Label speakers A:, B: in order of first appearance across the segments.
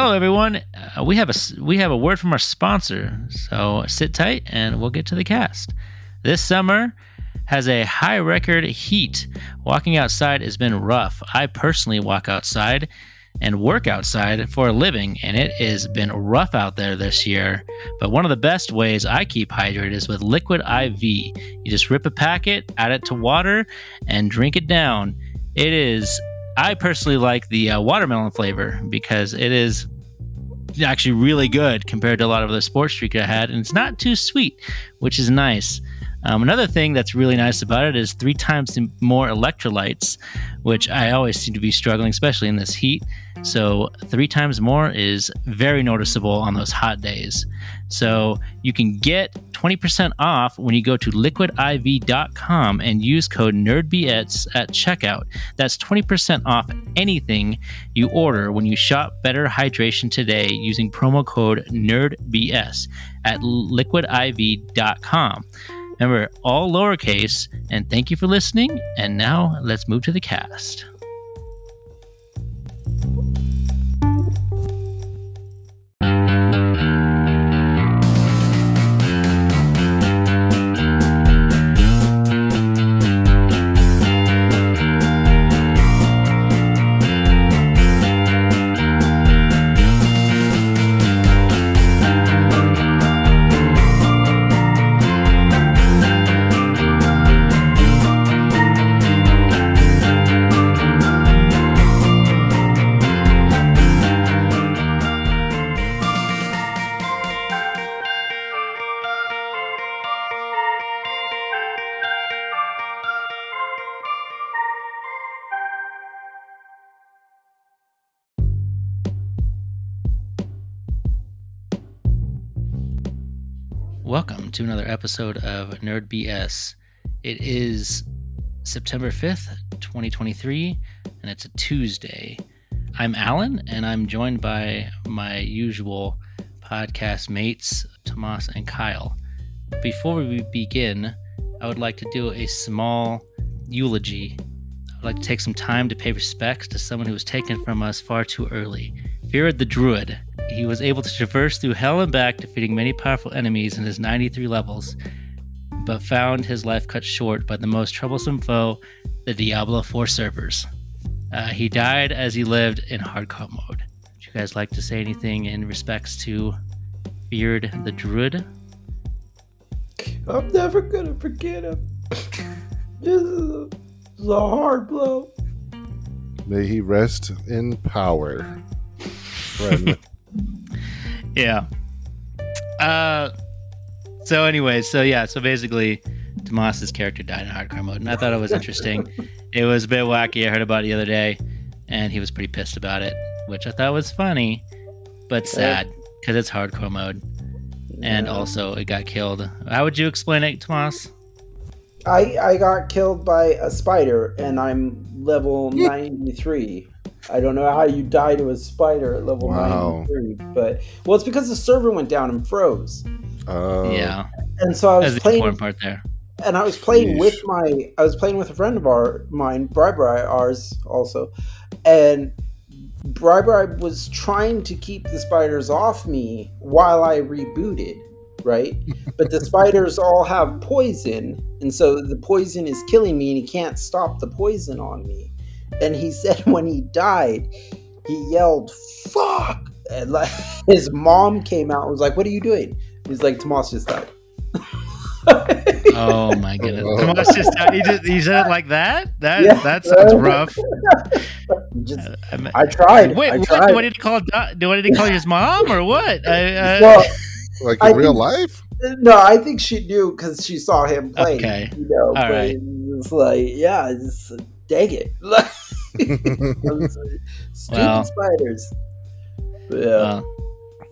A: Hello, everyone. Uh, we have a we have a word from our sponsor, so sit tight and we'll get to the cast. This summer has a high record heat. Walking outside has been rough. I personally walk outside and work outside for a living, and it has been rough out there this year. But one of the best ways I keep hydrated is with Liquid IV. You just rip a packet, add it to water, and drink it down. It is. I personally like the uh, watermelon flavor because it is actually really good compared to a lot of the sports drink I had, and it's not too sweet, which is nice. Um, another thing that's really nice about it is three times more electrolytes, which I always seem to be struggling, especially in this heat. So, three times more is very noticeable on those hot days. So, you can get 20% off when you go to liquidiv.com and use code NERDBS at checkout. That's 20% off anything you order when you shop Better Hydration today using promo code NERDBS at liquidiv.com. Remember, all lowercase, and thank you for listening. And now let's move to the cast. Welcome to another episode of Nerd BS. It is September 5th, 2023, and it's a Tuesday. I'm Allyn, and I'm joined by my usual podcast mates, Tomas and Kyle. Before we begin, I would like to do a small eulogy. I would like to take some time to pay respects to someone who was taken from us far too early. Feared the Druid. He was able to traverse through hell and back, defeating many powerful enemies in his 93 levels, but found his life cut short by the most troublesome foe, the Diablo 4 servers. Uh, he died as he lived in hardcore mode. Would you guys like to say anything in respects to Beard the Druid?
B: I'm never gonna forget him. This is a, this is a hard blow.
C: May he rest in power. Friend.
A: Yeah. Uh, so anyway, so yeah, so basically, Tomas's character died in hardcore mode, and I thought it was interesting. it was a bit wacky. I heard about it the other day, and he was pretty pissed about it, which I thought was funny, but sad because it's hardcore mode, and
B: Yeah.
A: also it got killed. How would you explain it, Tomas?
B: I I got killed by a spider, and I'm level 93. I don't know how you die to a spider at level
C: Wow.
B: 93, but well, it's because the server went down and froze,
C: Oh.
A: yeah,
B: and so I
A: that's
B: was
A: the
B: playing,
A: important part there.
B: and I was playing
C: Yeesh.
B: with my, I was playing with a friend of our mine, Bri Bri, ours also, and Bri Bri was trying to keep the spiders off me while I rebooted, right? but the spiders all have poison, and so the poison is killing me, and he can't stop the poison on me. And he said when he died, he yelled "fuck," and like his mom came out and was like, "What are you doing?" He's like, "Tomas just died."
A: Oh my goodness, oh. Tomas just he just he said it like that. That
B: Yeah.
A: that sounds rough.
B: Just,
A: I
B: I tried.
A: Wait,
B: I
A: what?
B: tried.
A: What did he call? Do what did he call his mom or what? I, I,
B: Well,
C: like
B: I
C: in real
B: think-
C: life?
B: no, I think she knew because she saw him play.
A: Okay.
B: You know, but
A: right.
B: It's like, yeah, just dang it. Stupid
A: Well.
B: spiders. But, yeah.
A: Uh,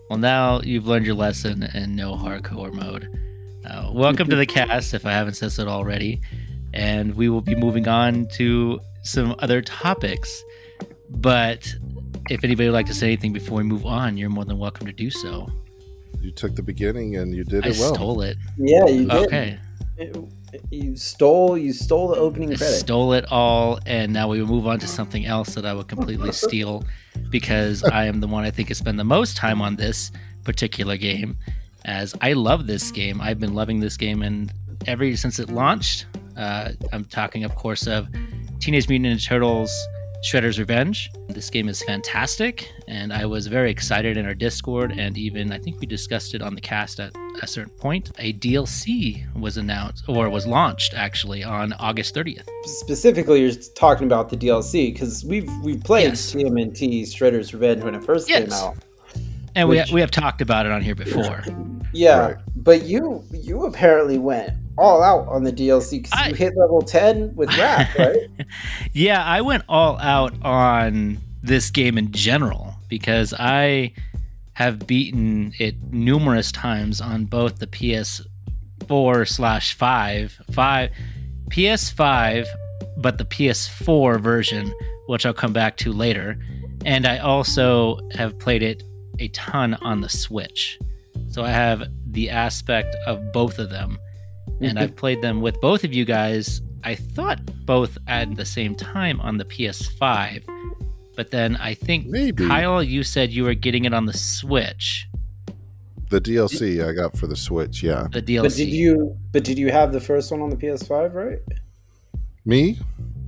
A: well, now you've learned your lesson in no hardcore mode. Uh, welcome to the cast, if I haven't said so already, and we will be moving on to some other topics. But if anybody would like to say anything before we move on, you're more than welcome to do so.
C: You took the beginning and you did
A: I
C: it well.
A: I stole it.
B: yeah, you did.
A: Okay,
B: You stole. You stole the opening credit.
A: stole it all, and now we will move on to something else that I would completely steal. because I am the one I think has spent the most time on this particular game. As I love this game, I've been loving this game, and ever since it launched, uh, I'm talking, of course, of Teenage Mutant Ninja Turtles Shredder's Revenge. This game is fantastic, and I was very excited in our Discord, and even I think we discussed it on the cast at a certain point. A DLC was announced, or was launched actually on August 30th.
B: Specifically, you're talking about the DLC because we've we've played
A: Yes.
B: TMNT Shredder's Revenge when it first came out.
A: And
B: Which-
A: we, we have talked about it on here before.
B: Yeah,
C: Right.
B: but you you apparently went all out on the DLC because
A: I-
B: you hit level ten with Wrath, right?
A: Yeah, I went all out on this game in general because I have beaten it numerous times on both the PS4 slash five five PS5, but the PS4 version, which I'll come back to later, and I also have played it a ton on the Switch. So I have the aspect of both of them and I've played them with both of you guys. I thought both at the same time on the PS5, but then I think
C: Maybe
A: Kyle, you said you were getting it on the Switch,
C: the DLC I got for the Switch. Yeah,
A: the DLC.
B: But did you but did you have the first one on the PS5, right?
C: me. I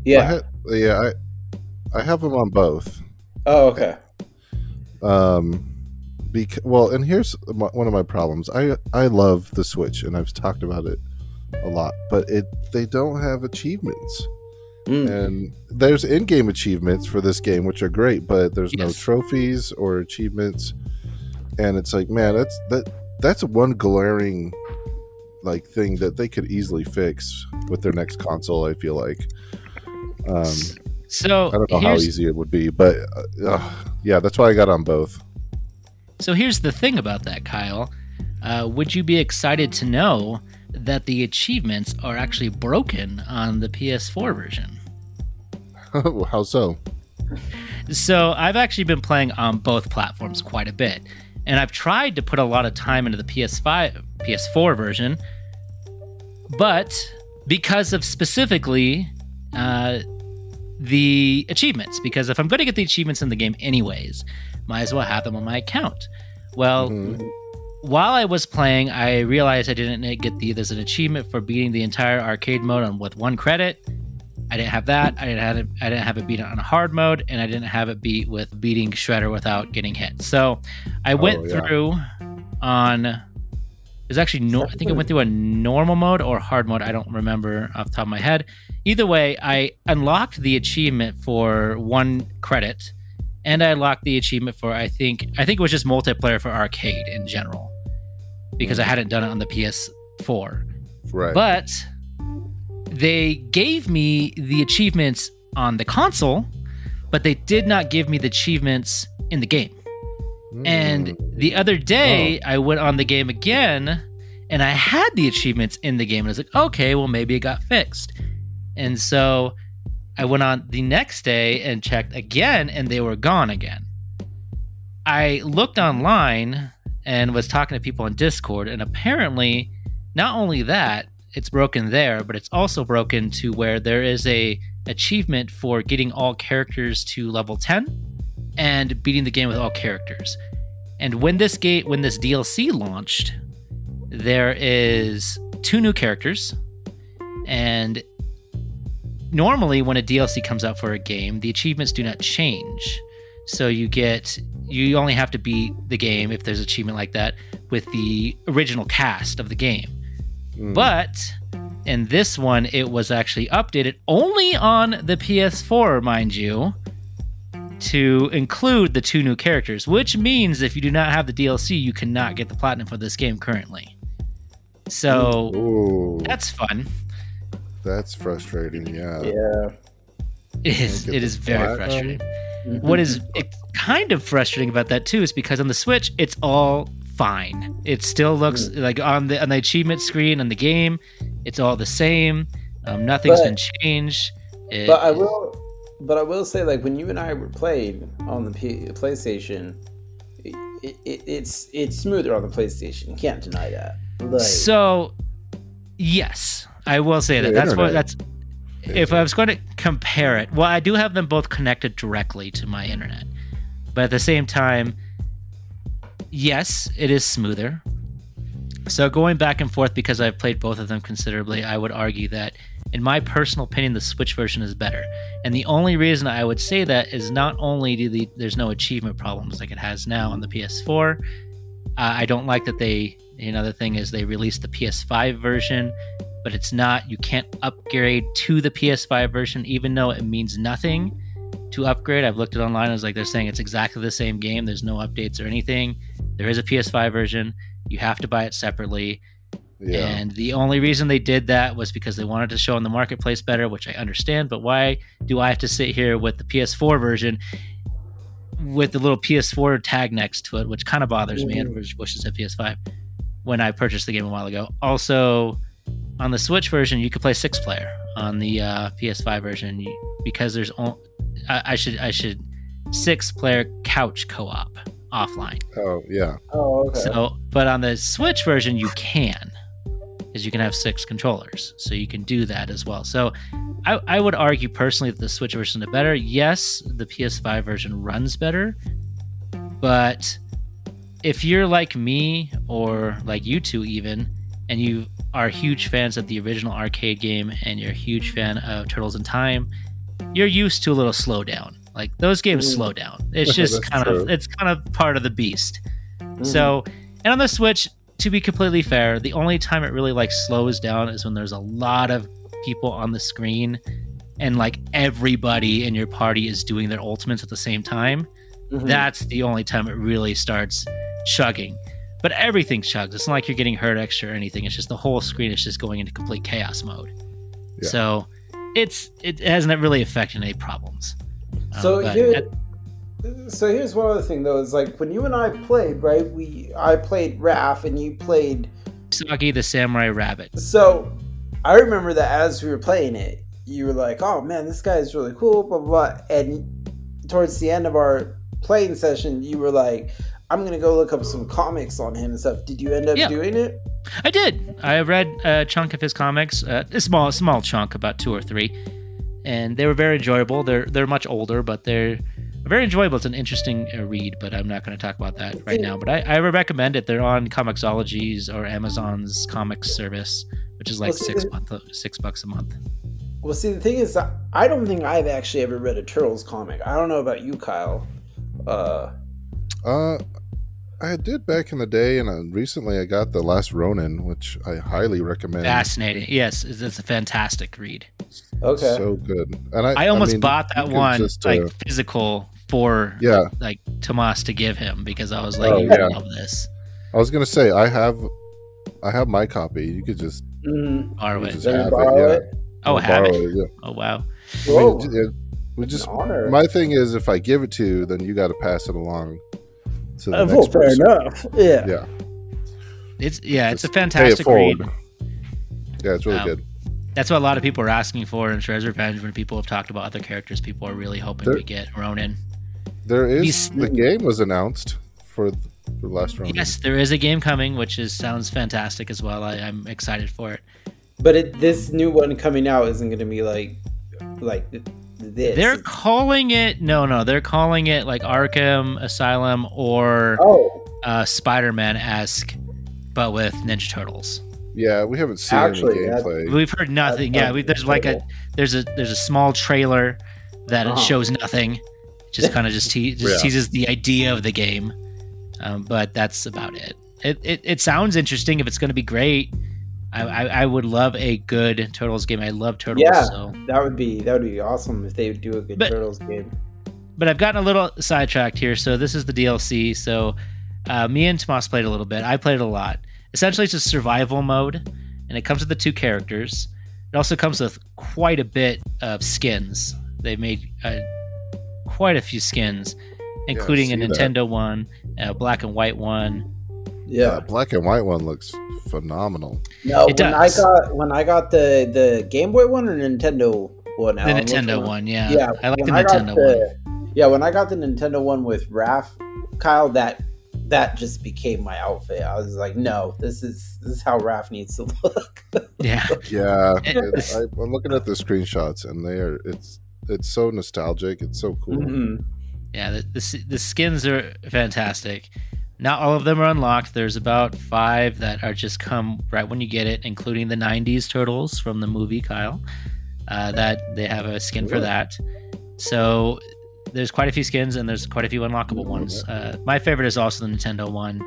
B: Yeah.
C: had, yeah. I I have them on both.
B: Oh, okay.
C: Um, because well, and here's my, one of my problems. I I love the Switch, and I've talked about it a lot, but it they don't have achievements.
B: Mm.
C: And there's in-game achievements for this game, which are great, but there's no trophies or achievements. And it's like, man, that's that that's one glaring like thing that they could easily fix with their next console. I feel like. Um,
A: so
C: I don't know how easy it would be, but uh, yeah, that's why I got on both.
A: so here's the thing about that, Kyle. Uh, would you be excited to know that the achievements are actually broken on the PS4 version?
C: how so?
A: So I've actually been playing on both platforms quite a bit, and I've tried to put a lot of time into the PS5, PS4 version, but because of specifically uh, the achievements, because if I'm going to get the achievements in the game anyways, might as well have them on my account. Well,
C: Mhm.
A: While I was playing, I realized I didn't get the. There's an achievement for beating the entire arcade mode on with one credit. I didn't have that. I didn't have it. I didn't have it beat on a hard mode, and I didn't have it beat with beating Shredder without getting hit. So I oh, went
C: yeah.
A: through on. It was actually no. I think I went through a normal mode or hard mode. I don't remember off the top of my head. Either way, I unlocked the achievement for one credit, and I unlocked the achievement for I think I think it was just multiplayer for arcade in general, because I hadn't done it on the PS4.
C: Right.
A: But they gave me the achievements on the console, but they did not give me the achievements in the game. And
C: Mm.
A: the other day, I went on the game again and I had the achievements in the game. And I was like, okay, well, maybe it got fixed. And so I went on the next day and checked again, and they were gone again. I looked online and was talking to people on Discord, and apparently, not only that, it's broken there, but it's also broken to where there is a achievement for getting all characters to level 10 and beating the game with all characters. And when this gate when this DLC launched, there is two new characters. And normally when a DLC comes out for a game, the achievements do not change. So you get you only have to beat the game if there's achievement like that with the original cast of the game.
C: Mm.
A: But in this one, it was actually updated only on the PS4, mind you, to include the two new characters, which means if you do not have the DLC, you cannot get the platinum for this game currently. So
C: Ooh,
A: that's fun.
C: that's frustrating. Yeah.
B: Yeah.
A: It is.
C: get
A: It
C: the
A: is very
C: platinum.
A: frustrating.
B: Mhm.
A: What is it, kind of frustrating about that too is because on the Switch, it's all fine. It still looks
B: Mm.
A: like on the on the achievement screen on the game, it's all the same. Um, nothing's
B: But-
A: been changed. It-
B: But I will, but I will say, like when you and I were played on the P- PlayStation, it, it, it's it's smoother on the PlayStation. You can't deny that. Like,
A: So, yes, I will say that. That's what that's. If I was going to compare it, well, I do have them both connected directly to my internet, but at the same time, yes, it is smoother. So going back and forth because I've played both of them considerably, I would argue that in my personal opinion the Switch version is better. And the only reason I would say that is not only do the there's no achievement problems like it has now on the PS4. Uh, I don't like that they another thing is they released the PS5 version, but it's not you can't upgrade to the PS5 version even though it means nothing to upgrade. I've looked it online. I was like, they're saying it's exactly the same game. There's no updates or anything. There is a PS5 version. You have to buy it separately.
C: Yeah.
A: And the only reason they did that was because they wanted to show in the marketplace better, which I understand. But why do I have to sit here with the PS4 version with the little PS4 tag next to it, which kind of bothers me? And wish it said PS5 when I purchased the game a while ago. Also, on the Switch version, you could play six player. On the uh, PS5 version, you, because there's only I, I should I should six player couch co-op offline.
C: oh yeah.
B: Oh, okay.
A: So, but on the Switch version, you can, because you can have six controllers, so you can do that as well. So, I, I would argue personally that the Switch version is better. Yes, the PS5 version runs better, but if you're like me or like you two even, and you are huge fans of the original arcade game and you're a huge fan of Turtles in Time, you're used to a little slowdown. Like those games
B: Mm.
A: slow down. It's just kind of it's kind of part of the beast.
B: Mhm.
A: So, and on the Switch, to be completely fair, the only time it really like slows down is when there's a lot of people on the screen and like everybody in your party is doing their ultimates at the same time.
B: Mhm.
A: That's the only time it really starts chugging. But everything chugs. It's not like you're getting hurt extra or anything. It's just the whole screen is just going into complete chaos mode.
C: Yeah.
A: So it's it hasn't really affected any problems. Um,
B: So here-
A: at-
B: So here's one other thing though, is like when you and I played, right? We I played Raph and you played
A: Usagi the Samurai Rabbit.
B: So I remember that as we were playing it, you were like, "Oh man, this guy is really cool," blah blah. blah. And towards the end of our playing session, you were like, "I'm gonna go look up some comics on him and stuff." Did you end up
A: Yeah.
B: doing it?
A: I did. I read a chunk of his comics, uh, a small, small chunk, about two or three, and they were very enjoyable. They're they're much older, but they're very enjoyable. It's an interesting uh, read, but I'm not going to talk about that right now. But I, I would recommend it. They're on Comixology's or Amazon's comics service, which is like
B: Well, see,
A: six month, six bucks a month.
B: Well, see, the thing is, I don't think I've actually ever read a Turtles comic. I don't know about you, Kyle. Uh,
C: Uh, I did back in the day, and uh, recently I got the Last Ronin, which I highly recommend.
A: Fascinating. Yes, it's, it's a fantastic read.
B: okay.
C: so good. And I,
A: I almost
C: mean,
A: bought that one
C: just,
A: like
C: uh,
A: physical for
C: yeah,
A: like Tomas to give him because I was like,
C: Oh,
A: you
C: yeah.
A: love this.
C: I was gonna say I have, I have my copy. You could just,
B: Mhm.
A: Borrow it.
C: just
B: Let me
C: have it. Yeah.
A: Oh, have
C: borrow
A: it?
C: yeah.
A: Oh wow.
C: I mean, it- we just
B: honor.
C: my thing is if I give it to you, then you got to pass it along to the
B: Uh,
C: next
B: well, fair
C: person.
B: enough. Yeah.
C: Yeah,
A: It's yeah, it's a
C: Just it
A: fantastic
C: forward.
A: read.
C: Yeah, it's really
A: Um,
C: good.
A: That's what a lot of people are asking for in Shredder's Revenge. When people have talked about other characters, people are really hoping
C: There-
A: to get Ronin.
C: There is
A: he's-
C: the game was announced for the the Last Ronin.
A: Yes, there is a game coming, which is sounds fantastic as well. I, I'm excited for it.
B: But it, this new one coming out isn't going to be like like this.
A: They're calling it no, no. They're calling it like Arkham Asylum or
B: oh,
A: uh, Spider-Man esque, but with Ninja Turtles.
C: Yeah, we haven't seen
B: Actually,
C: any gameplay.
A: We've heard nothing.
B: That
A: Yeah, we, there's like a there's a there's a small trailer that
B: Uh-huh.
A: shows nothing. Just kind of just, te- just
C: Yeah.
A: teases the idea of the game, um, but that's about it. It, it. it sounds interesting. If it's going to be great, I, I I would love a good Turtles game. I love Turtles.
B: Yeah.
A: So,
B: that would be that would be awesome if they would do a good
A: But-
B: Turtles game.
A: but I've gotten a little sidetracked here. So this is the DLC. So uh, me and Tomas played a little bit. I played a lot. Essentially, it's a survival mode, and it comes with the two characters. It also comes with quite a bit of skins. They made uh, quite a few skins, including a
C: see that.
A: Nintendo one, a black and white one.
C: Yeah,
B: Yeah.
C: black and white one looks phenomenal.
B: No,
A: It
B: when
A: does.
B: I got when I got the the Game Boy one or Nintendo one.
A: The
B: Allyn,
A: Nintendo one, yeah.
B: Yeah,
A: I like the
B: when I got
A: Nintendo one.
B: the- Yeah, when I got the Nintendo one with Raph, Kyle, that that just became my outfit. I was like, no, this is this is how Raph needs to look.
A: Yeah.
C: Yeah,
A: It-
C: I, I'm looking at the screenshots and they are it's it's so nostalgic. It's so cool.
B: Mhm.
A: Yeah, the, the the skins are fantastic. Not all of them are unlocked. There's about five that are just come right when you get it, including the '90s turtles from the movie Kyle. Uh, that they have a skin for that. So there's quite a few skins and there's quite a few unlockable ones. Uh, my favorite is also the Nintendo one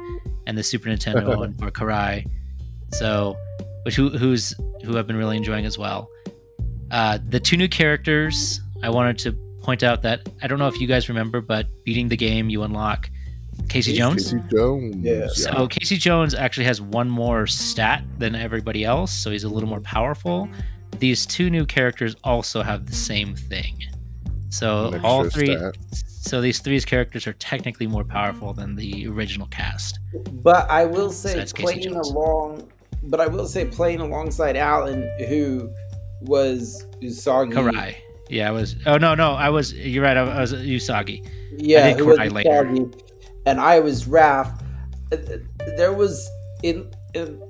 A: and the Super Nintendo one for Karai. So, which who, who's who I've been really enjoying as well. Uh, the two new characters I wanted to point out that I don't know if you guys remember, but beating the game you unlock Casey Jones.
C: Casey Jones.
B: Yeah.
A: So oh, Casey Jones actually has one more stat than everybody else, so he's a little more powerful. These two new characters also have the same thing. So all three
C: stat.
A: so these three characters are technically more powerful than the original cast.
B: But I will say
A: Besides Casey
B: playing along, but I will say playing alongside Allyn, who was Usagi.
A: Karai. Yeah, I was. Oh no, no, I was. You're right. I, I was Usagi.
B: Yeah,
A: think
B: who was
A: Karai later.
B: Usagi, and I was Raph. Uh, There was in, in.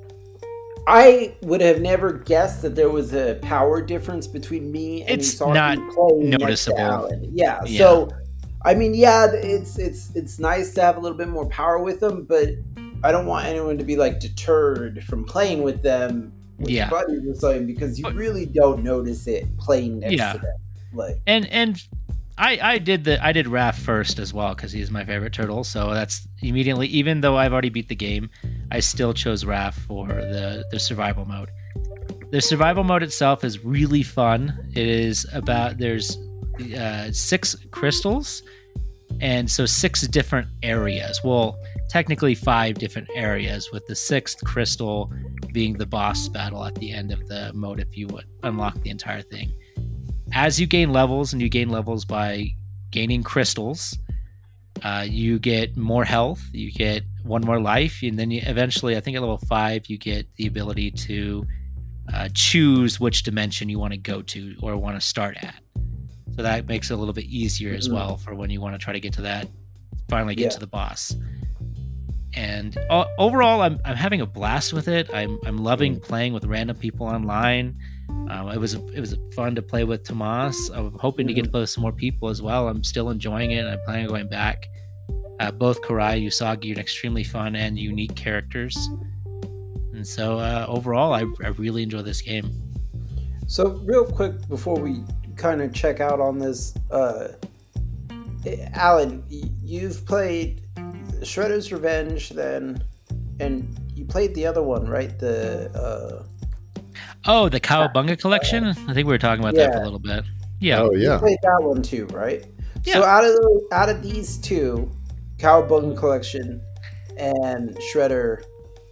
B: I would have never guessed that there was a power difference between me and
A: It's not
B: playing next to
A: noticeable.
B: Yeah,
A: Yeah.
B: so I mean, yeah, it's it's it's nice to have a little bit more power with them, but I don't want anyone to be like deterred from playing with them. With
A: Yeah.
B: buddies or something because you really don't notice it playing next
A: Yeah.
B: to them. Like,
A: And and I I did the I did Raph first as well because he's my favorite turtle. So that's immediately. Even though I've already beat the game, I still chose Raph for the the survival mode. The survival mode itself is really fun. It is about there's uh, six crystals, and so six different areas. Well, technically five different areas, with the sixth crystal being the boss battle at the end of the mode if you unlock the entire thing. As you gain levels, and you gain levels by gaining crystals, uh, you get more health, you get one more life, and then you, eventually, I think at level five, you get the ability to uh, choose which dimension you want to go to or want to start at. So that makes it a little bit easier as
B: Mhm.
A: well for when you want to try to get to that, finally get
B: Yeah.
A: to the boss. And o- overall, I'm, I'm having a blast with it. I'm, I'm loving playing with random people online. Um, it was it was fun to play with Tomas. I'm hoping to get to play with some more people as well. I'm still enjoying it. and I'm planning on going back. Uh, both Karai Usagi are extremely fun and unique characters. And so uh, overall, I, I really enjoy this game.
B: So, real quick before we kind of check out on this, uh, Allyn, y- you've played Shredder's Revenge, then, and you played the other one, right? The uh,
A: Oh, the Cowabunga collection. I think we were talking about that for a little bit. Yeah.
C: Oh
B: you
C: yeah.
B: played that one too, right?
A: Yeah.
B: So out of the, out of these two, Cowabunga Collection and Shredder,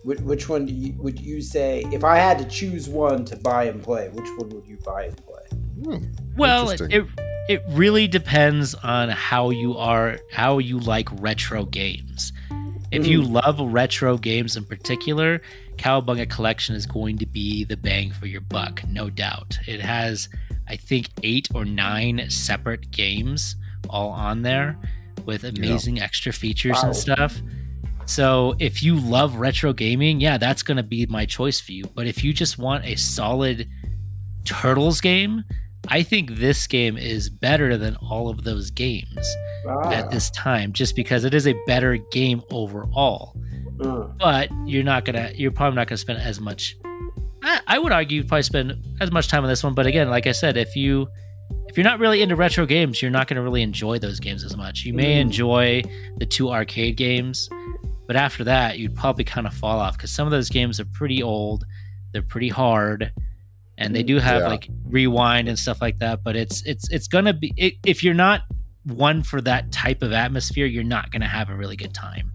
B: which, which one do you, would you say if I had to choose one to buy and play? Which one would you buy and play?
C: Hmm.
A: Well, it, it it really depends on how you are, how you like retro games. If you mm-hmm. love retro games in particular, Cowabunga Collection is going to be the bang for your buck, no doubt. It has, I think, eight or nine separate games all on there with amazing extra features
B: Wow.
A: and stuff. So if you love retro gaming, yeah, that's going to be my choice for you. But if you just want a solid Turtles game, I think this game is better than all of those games
B: Ah,
A: at this time, just because it is a better game overall.
B: uh,
A: But you're not gonna, you're probably not gonna spend as much. I, I would argue you'd probably spend as much time on this one. But again, like I said, if you if you're not really into retro games, you're not gonna really enjoy those games as much. You may
B: Mm.
A: enjoy the two arcade games, but after that, you'd probably kind of fall off because some of those games are pretty old, they're pretty hard, and they do have
C: Yeah.
A: like rewind and stuff like that. But it's it's it's gonna be i if you're not one for that type of atmosphere, you're not gonna have a really good time.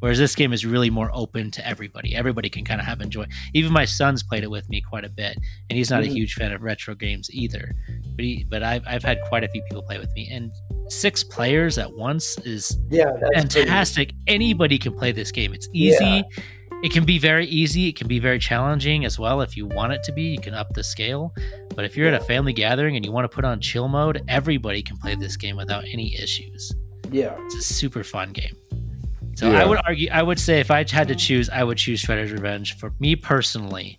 A: Whereas this game is really more open to everybody. Everybody can kind of have enjoy. Even my son's played it with me quite a bit, and he's not a
B: Mhm.
A: huge fan of retro games either. But he, but I've I've had quite a few people play with me, and six players at once is
B: yeah, that's pretty-
A: fantastic. Anybody can play this game. It's easy.
B: Yeah.
A: It can be very easy. It can be very challenging as well. If you want it to be, you can up the scale. But if you're at a family gathering and you want to put on chill mode, everybody can play this game without any issues.
B: Yeah,
A: It's a super fun game. So
C: Yeah.
A: I would argue, I would say if I had to choose, I would choose Shredder's Revenge. For me personally,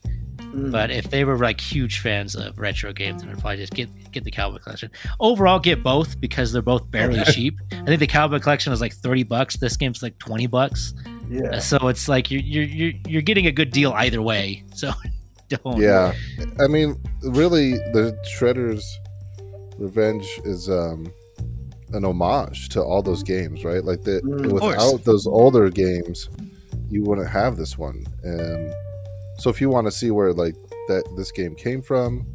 B: Mm.
A: But if they were like huge fans of retro games, then they'd probably just get get the Cowboy Collection. Overall, get both because they're both barely cheap. I think the Cowboy Collection is like thirty bucks. This game's like twenty bucks.
B: Yeah.
A: So it's like you're you're you're, you're getting a good deal either way. So don't.
C: Yeah, I mean, really, the Shredder's Revenge is um an homage to all those games, right? Like that,
B: Mm. Of
A: course.
C: without those older games, you wouldn't have this one. And so, if you want to see where like that this game came from,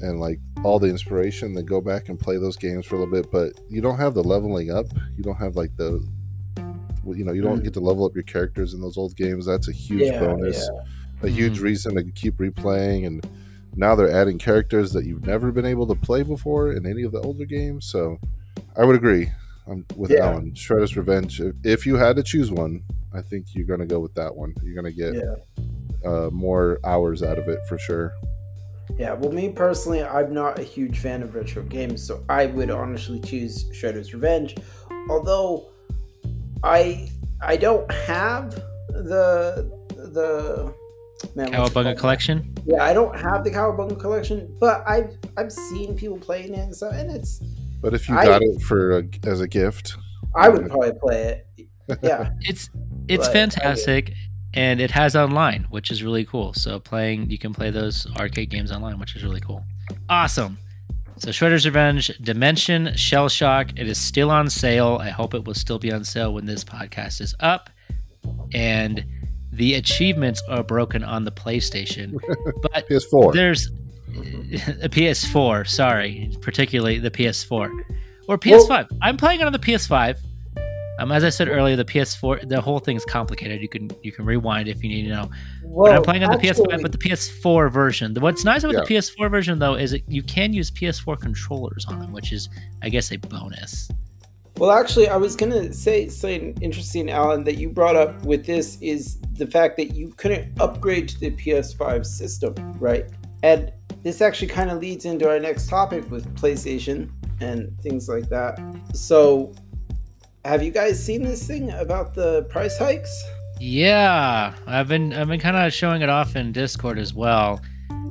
C: and like all the inspiration, then go back and play those games for a little bit. But you don't have the leveling up. You don't have like the well, you know, you don't
B: Mm.
C: get to level up your characters in those old games. That's a huge
B: Yeah,
C: bonus
B: yeah.
C: a huge
A: Mhm.
C: reason to keep replaying and now they're adding characters that you've never been able to play before in any of the older games so i would agree um, with
B: Yeah.
C: allyn shredder's revenge if, if you had to choose one i think you're going to go with that one you're going to get
B: Yeah.
C: uh, more hours out of it for sure
B: Yeah, well, me personally, I'm not a huge fan of retro games, so I would honestly choose Shredder's Revenge. Although, I I don't have the the man,
A: Cowabunga? Collection.
B: Yeah, I don't have the Cowabunga collection, but I've I've seen people playing it and stuff, and it's
C: but if you
B: I-
C: got it for a, as a gift
B: I would probably play it. Yeah,
A: It's it's
B: But-
A: fantastic, and it has online, which is really cool. So playing, you can play those arcade games online, which is really cool. Awesome. So Shredder's Revenge, Dimension, Shellshock. It is still on sale. I hope it will still be on sale when this podcast is up. And the achievements are broken on the PlayStation, but
C: ps4
A: there's mm-hmm. a PS4. Sorry, particularly the PS4 or PS5. I'm playing it on the PS5. Um, as I said earlier, the PS4, the whole thing is complicated. You can you can rewind if you need to know.
B: well,
A: But I'm playing on the PS5, but the PS4 version. What's nice about
C: Yeah.
A: the PS4 version though is you can use PS4 controllers on them, which is, I guess, a bonus.
B: Well, actually, I was gonna say something interesting, Allyn, that you brought up with this is the fact that you couldn't upgrade to the PS5 system, right? And this actually kind of leads into our next topic with PlayStation and things like that. So, have you guys seen this thing about the price hikes?
A: Yeah, I've been I've been kind of showing it off in Discord as well.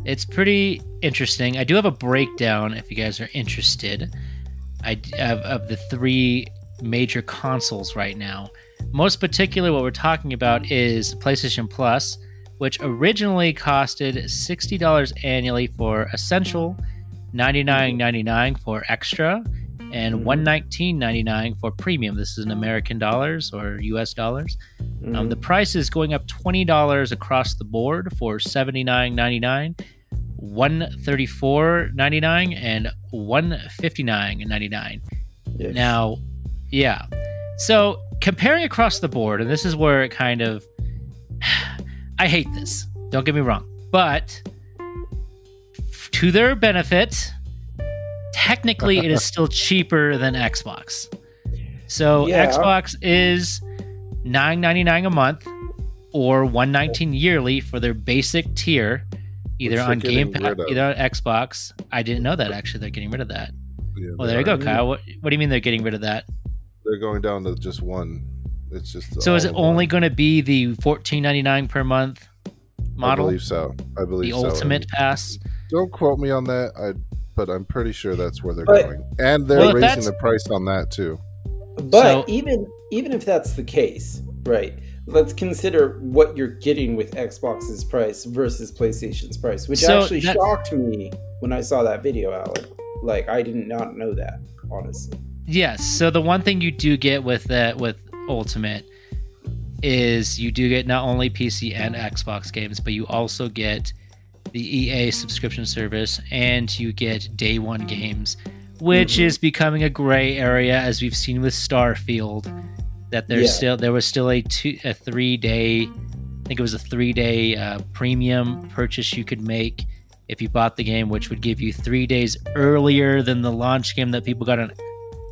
A: It's pretty interesting. I do have a breakdown if you guys are interested. I of, of the three major consoles right now. Most particular, what we're talking about is PlayStation Plus, which originally costed sixty dollars annually for Essential, ninety nine ninety nine for Extra, and
B: Mhm.
A: one nineteen ninety nine for Premium. This is in American dollars or U.S. dollars. Um, the price is going up twenty dollars across the board for seventy nine ninety nine, one thirty four ninety nine, and one fifty nine ninety nine.
B: Yes.
A: Now, yeah. So comparing across the board, and this is where it kind of, I hate this. Don't get me wrong, but to their benefit, technically it is still cheaper than Xbox. So
B: Yeah.
A: Xbox is nine ninety nine a month, or one nineteen yearly for their basic tier, either
C: Which
A: on Game Pass, either on Xbox. I didn't know that actually. They're getting rid of that.
C: Yeah,
A: Well, there you go, Kyle. What, what do you mean they're getting rid of that?
C: they're going down to just one it's just
A: So is it only going to be the fourteen ninety nine per month model?
C: i believe so i believe so.
A: the
C: so.
A: ultimate
C: And
A: pass?
C: don't quote me on that i but i'm pretty sure that's where they're
B: But-
C: going and they're
A: Well,
C: raising the price on that too
B: But
A: So-
B: even even if that's the case, right? Let's consider what you're getting with Xbox's price versus PlayStation's price, which
A: So
B: actually
A: that-
B: shocked me when I saw that video, Allyn. Like I did not know that, honestly.
A: Yes. So the one thing you do get with that with Ultimate is you do get not only PC and Xbox games, but you also get the EA subscription service and you get day one games, which
B: Mhm.
A: is becoming a gray area as we've seen with Starfield. That there's
B: Yeah.
A: still there was still a two a three day, I think it was a three day uh, premium purchase you could make if you bought the game, which would give you three days earlier than the launch game that people got on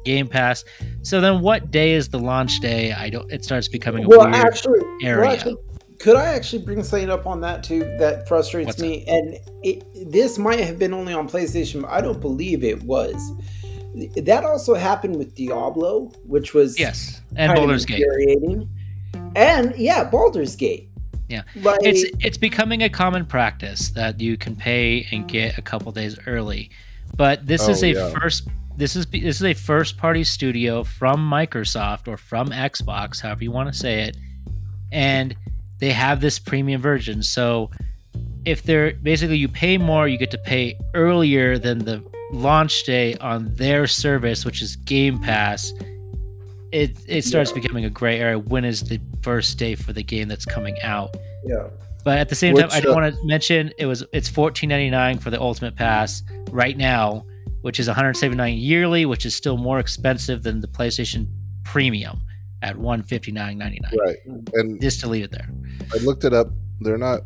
A: Game Pass. So then, what day is the launch day? I don't. It starts becoming a
B: Well,
A: weird
B: actually,
A: area.
B: well, actually, could I actually bring something up on that too that frustrates
A: What's
B: me? And it, this might have been only on PlayStation, but I don't believe it was. That also happened with Diablo, which was
A: yes, and
B: kind
A: Baldur's Gate.
B: And yeah, Baldur's Gate.
A: Yeah.
B: Like,
A: It's it's becoming a common practice that you can pay and get a couple days early. But this is
C: Oh,
A: a
C: yeah.
A: first this is this is a first party studio from Microsoft or from Xbox, however you want to say it. And they have this premium version. So if they're basically you pay more, you get to pay earlier than the launch day on their service, which is Game Pass. It it starts
B: Yeah.
A: becoming a gray area. When is the first day for the game that's coming out?
B: yeah.
A: But at the same time, I do
C: uh,
A: want to mention it was it's fourteen ninety nine for the Ultimate Pass right now, which is one hundred seventy nine yearly, which is still more expensive than the PlayStation Premium at one fifty nine ninety nine.
C: Right. Hmm. And
A: Just to leave it there.
C: I looked it up. They're not.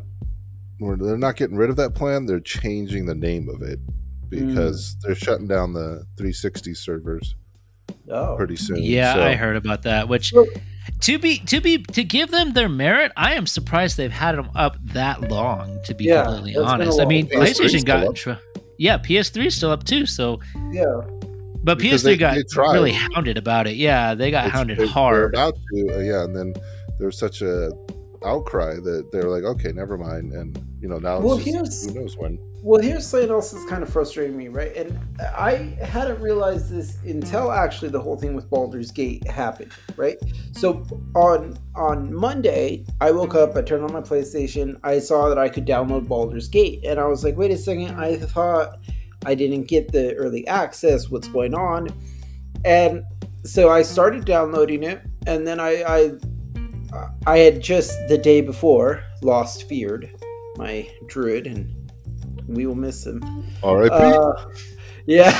C: They're not getting rid of that plan. They're changing the name of it because hmm. they're shutting down the 360 servers
B: Oh.
C: pretty soon.
A: Yeah,
C: so-
A: I heard about that. Which
B: Well-
A: to be to be to give them their merit, I am surprised they've had them up that long. To be
B: Yeah,
A: completely
B: that's been a
A: honest, I mean PlayStation got in
C: up.
A: yeah, PS3 is still up too. So,
B: Yeah.
A: But
C: Because
A: PS3
C: they-
A: got
C: they
A: really hounded about it. Yeah, they got
C: It's-
A: hounded
C: they-
A: hard.
C: about to, uh, yeah, and then there was such a outcry that they're like, okay, never mind, and you know now
B: Well,
C: it's just,
B: here's-
C: who knows when.
B: Well, here's something else that's kind of frustrating me, right? And I hadn't realized this until actually the whole thing with Baldur's Gate happened, right? So on on Monday, I woke up, I turned on my PlayStation, I saw that I could download Baldur's Gate, and I was like, wait a second, I thought I didn't get the early access. What's going on? And so I started downloading it, and then I I, I had just the day before lost Feared, my druid, and we will miss him.
C: R.I.P.
B: Uh, yeah,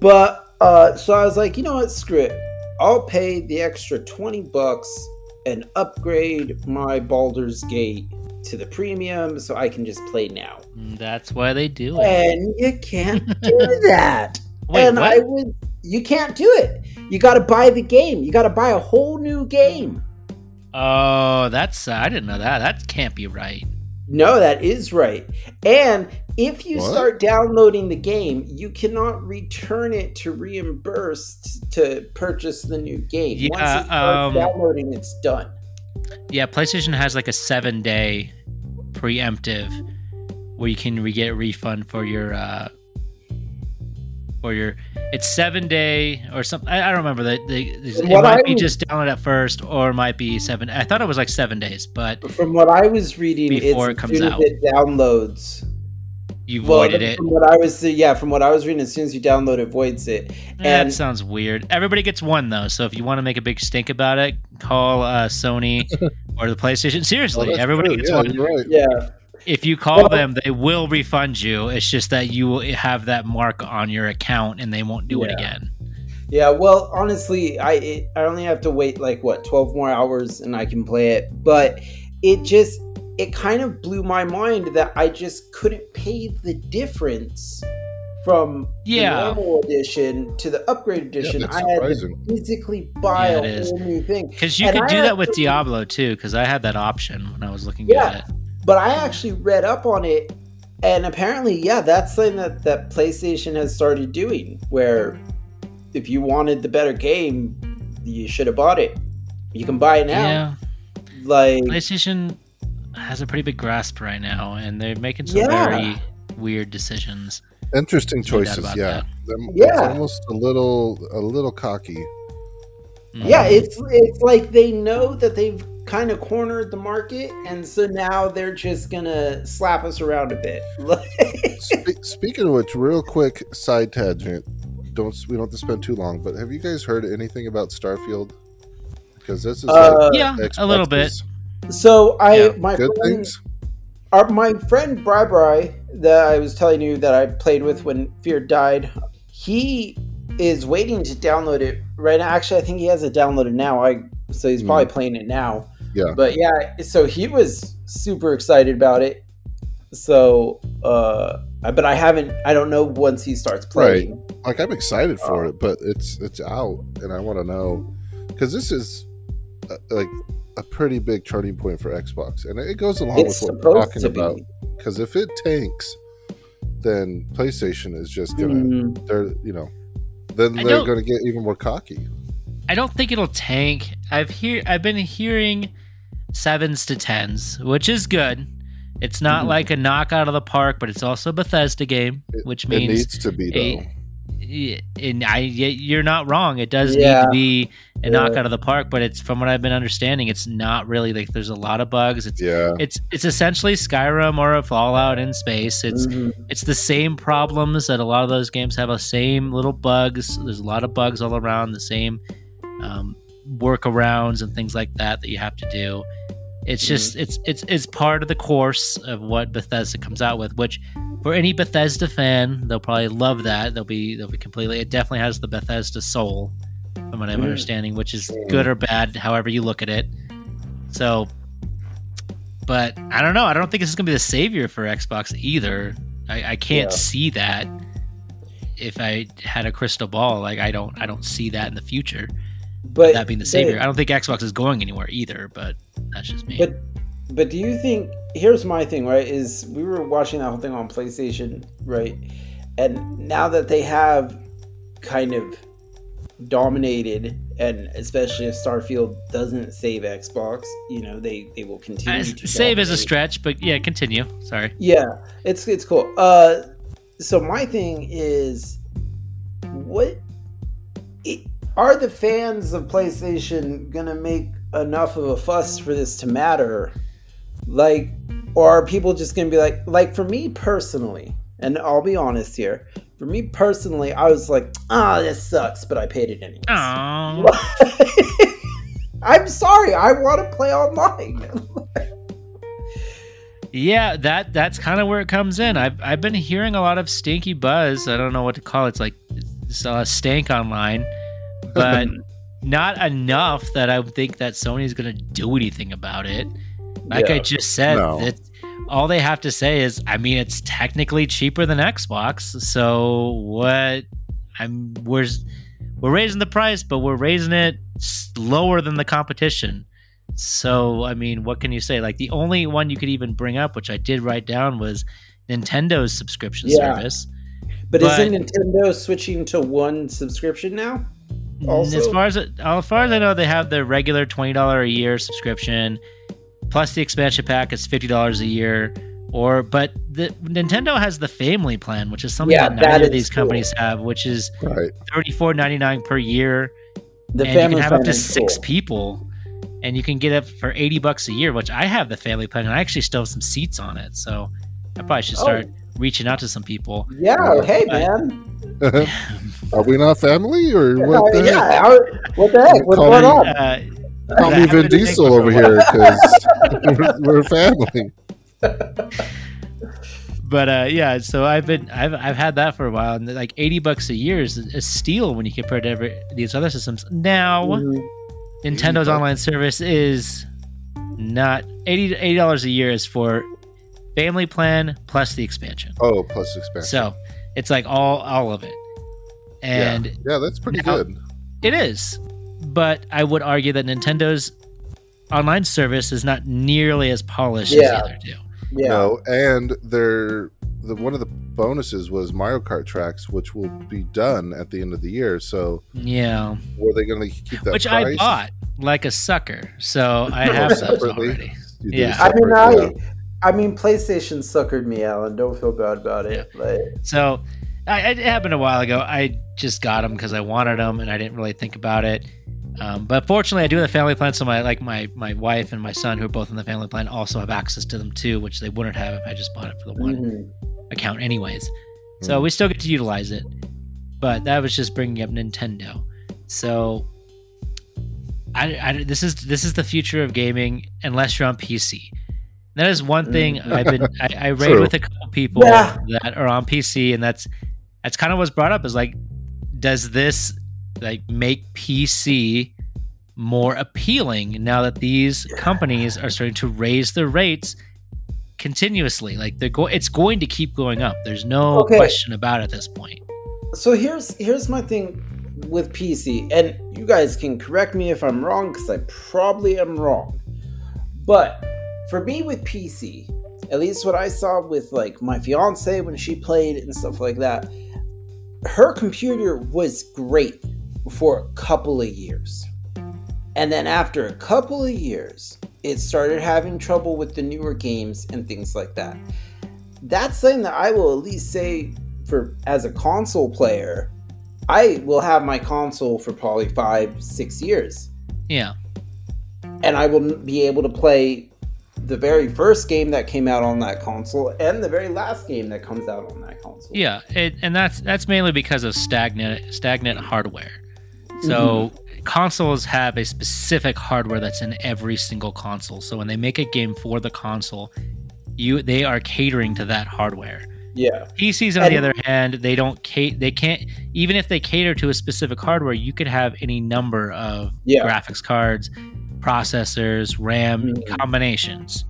B: but uh, so I was like, you know what, screw it. I'll pay the extra twenty bucks and upgrade my Baldur's Gate to the premium so I can just play now.
A: Mm, That's why they do it.
B: And you can't do that.
A: Wait,
B: and
A: what?
B: I was, you can't do it. You got to buy the game. You got to buy a whole new game.
A: Oh, that's I didn't know that. That can't be right.
B: No, that is right. And if you
C: What?
B: start downloading the game, you cannot return it to reimburse t- to purchase the new game.
A: Yeah,
B: Once it starts
A: um,
B: downloading, it's done.
A: Yeah, PlayStation has like a seven day preemptive where you can re- get a refund for your uh for your it's seven day or something. I, I don't remember that. It
B: What
A: might
B: I
A: be just download at first, or it might be seven. I thought it was like seven days, but
B: From what I was reading,
A: Before
B: it's
A: it comes out.
B: it downloads.
A: You
B: Well,
A: voided it.
B: From what I was, yeah, from what I was reading, as soon as you download it, voids it.
A: That sounds weird. Everybody gets one though, so if you want to make a big stink about it, call uh, Sony or the PlayStation.
C: Oh,
A: Seriously,
C: that's
A: everybody
C: true.
A: gets
C: yeah,
A: one.
C: You're right.
B: Yeah,
A: if you call
B: Well-
A: them, they will refund you. It's just that you will have that mark on your account and they won't do it again.
B: yeah. Well, honestly, I it, I only have to wait like what twelve more hours and I can play it. But it just it kind of blew my mind that I just couldn't pay the difference from
A: Yeah.
B: the normal edition to the upgrade edition.
C: that's
B: I had to physically buy
A: Yeah,
B: a
A: it is.
B: whole new thing.
A: Because you
B: And
A: could
B: I
A: do that with
B: actually-
A: Diablo too, because I had that option when I was looking
B: Yeah.
A: at it.
B: But I actually read up on it, and apparently, yeah, that's something that, that PlayStation has started doing. Where if you wanted the better game, you should have bought it. You can buy it now.
A: Yeah,
B: Like,
A: PlayStation has a pretty big grasp right now, and they're making some
B: Yeah.
A: very weird decisions.
C: Interesting choices. Yeah,
A: that.
C: Them-
B: Yeah.
C: It's almost a little, a little cocky.
A: Mm.
B: yeah, it's it's like they know that they've kind of cornered the market, and so now they're just gonna slap us around a bit.
C: Spe- speaking of which, real quick side tangent. Don't we don't have to spend too long, but have you guys heard anything about Starfield? Because this is
B: Uh,
A: yeah,
C: like
A: a little bit.
B: So I,
A: Yeah.
B: my
C: good
B: friend,
C: things.
B: Our, my friend Bri Bri, that I was telling you that I played with when Fear died, he is waiting to download it right now. Actually, I think he has it downloaded now. I so he's probably playing it now.
C: Yeah.
B: But yeah, so he was super excited about it. So, uh, but I haven't. I don't know once he starts playing.
C: Like I'm excited for it, but it's it's out, and I want to know because this is uh, like a pretty big turning point for Xbox, and it goes along
B: It's
C: with what we're talking about. Because if it tanks, then PlayStation is just gonna
B: Mm,
C: they're you know then
A: I
C: they're gonna get even more cocky.
A: I don't think it'll tank. I've hear I've been hearing sevens to tens, which is good. It's not
B: Mhm.
A: like a knock out of the park, but it's also a Bethesda game, which means It
C: needs to be though.
A: y- and I you're not wrong. It does need to be a knock out of the park, but it's from what I've been understanding, it's not really like there's a lot of bugs. It's
C: Yeah.
A: it's it's essentially Skyrim or a Fallout in space. It's
B: Mhm.
A: it's the same problems that a lot of those games have. The same little bugs. There's a lot of bugs all around. The same um, workarounds and things like that that you have to do. It's just it's it's it's part of the course of what Bethesda comes out with. Which for any Bethesda fan, they'll probably love that. They'll be they'll be completely. It definitely has the Bethesda soul, from what I'm
B: Mm.
A: understanding, which is good or bad, however you look at it. So, but I don't know. I don't think this is gonna be the savior for Xbox either. I, I can't
B: Yeah.
A: see that if I had a crystal ball. Like I don't I don't see that in the future.
B: But
A: that being the savior. I don't think Xbox is going anywhere either. But that's just me.
B: But but do you think here's my thing, right? Is we were watching that whole thing on PlayStation, right? And now that they have kind of dominated and especially if Starfield doesn't save Xbox, you know, they they will continue to
A: save is a stretch, but yeah, continue. Sorry.
B: Yeah, it's it's cool. Uh, so my thing is, what it, are the fans of PlayStation gonna make enough of a fuss for this to matter? Like, or are people just gonna be like, like for me personally, and I'll be honest here. For me personally, I was like, ah, this sucks, but I paid it anyway.
A: Oh,
B: I'm sorry, I want to play online.
A: yeah. That that's kind of where it comes in. I've I've been hearing a lot of stinky buzz. I don't know what to call it. It's like it's a stank online, but not enough that I would think that Sony's gonna do anything about it. Like I just said,
C: No.
A: that all they have to say is, I mean, it's technically cheaper than Xbox. So what? I'm we're we're raising the price, but we're raising it s- lower than the competition. So I mean, what can you say? Like the only one you could even bring up, which I did write down, was Nintendo's subscription
B: Yeah.
A: service.
B: But,
A: But-
B: isn't Nintendo switching to one subscription now? Mm-hmm. Also-
A: as far as uh, as far as I know, they have the regular twenty dollar a year subscription, plus the expansion pack is fifty dollars a year. Or, but the Nintendo has the family plan, which is something
B: Yeah,
A: that
B: that
A: neither of these
B: cool.
A: companies have, which is
C: Right.
A: thirty four ninety nine per year,
B: The
A: and you can have up to six
B: cool.
A: people, and you can get it for eighty bucks a year. Which I have the family plan, and I actually still have some seats on it, so I probably should
B: Oh.
A: Start reaching out to some people.
B: Yeah, hey
A: But-
B: man.
C: Are we not family or what?
B: Uh,
C: the
B: yeah,
C: heck?
B: how- what the heck? What's
C: Call
B: going
C: me-
B: on?
A: Uh,
C: Call me Vin Diesel over here because we're, we're family.
A: but uh, yeah, so I've been I've I've had that for a while, and like eighty bucks a year is a steal when you compare to every, these other systems. Now,
B: Mhm.
A: Nintendo's online service is not 80 eighty dollars a year is for family plan plus the expansion.
C: Oh, plus expansion.
A: So it's like all all of it, and
C: yeah, that's pretty
A: Now-
C: good.
A: it is. But I would argue that Nintendo's online service is not nearly as polished as
B: Yeah.
A: the other two.
B: Yeah.
C: No, and they're the one of the bonuses was Mario Kart tracks, which will be done at the end of the year. So
A: Yeah.
C: were they going to keep that?
A: which I
C: price?
A: bought like a sucker. So I have those
C: separately?
A: already.
C: You
A: Yeah.
B: I mean,
C: separate,
B: I,
C: yeah.
B: I mean, PlayStation suckered me, Allyn. Don't feel bad about it. Like,
A: So I, it happened a while ago. I just got them because I wanted them and I didn't really think about it. Um, but fortunately, I do have the family plan, so my like my my wife and my son, who are both in the family plan, also have access to them too, which they wouldn't have if I just bought it for the one
B: mhm.
A: account, anyways. So
C: Hmm.
A: we still get to utilize it. But that was just bringing up Nintendo. So I, I this is this is the future of gaming unless you're on PC. That is one mm. thing I've been I, I raid with a couple people
B: Yeah.
A: that are on PC, and that's that's kind of what's brought up is like, does this like make PC more appealing now that these companies are starting to raise their rates continuously? Like they're go- it's going to keep going up. There's no
B: Okay.
A: question about it at this point.
B: So here's here's my thing with PC, and you guys can correct me if I'm wrong because I probably am wrong. But for me with PC, at least what I saw with like my fiance when she played and stuff like that, her computer was great for a couple of years. And then after a couple of years, it started having trouble with the newer games and things like that. That's something that I will at least say for as a console player, I will have my console for probably five, six years.
A: Yeah.
B: And I will be able to play the very first game that came out on that console and the very last game that comes out on that console.
A: Yeah, it, and that's that's mainly because of stagnant stagnant hardware. So mm-hmm. consoles have a specific hardware that's in every single console. So when they make a game for the console, you they are catering to that hardware.
B: Yeah.
A: PCs on and, the other hand, they don't cater they can't even if they cater to a specific hardware, you could have any number of yeah. graphics cards, processors, RAM mm-hmm. combinations.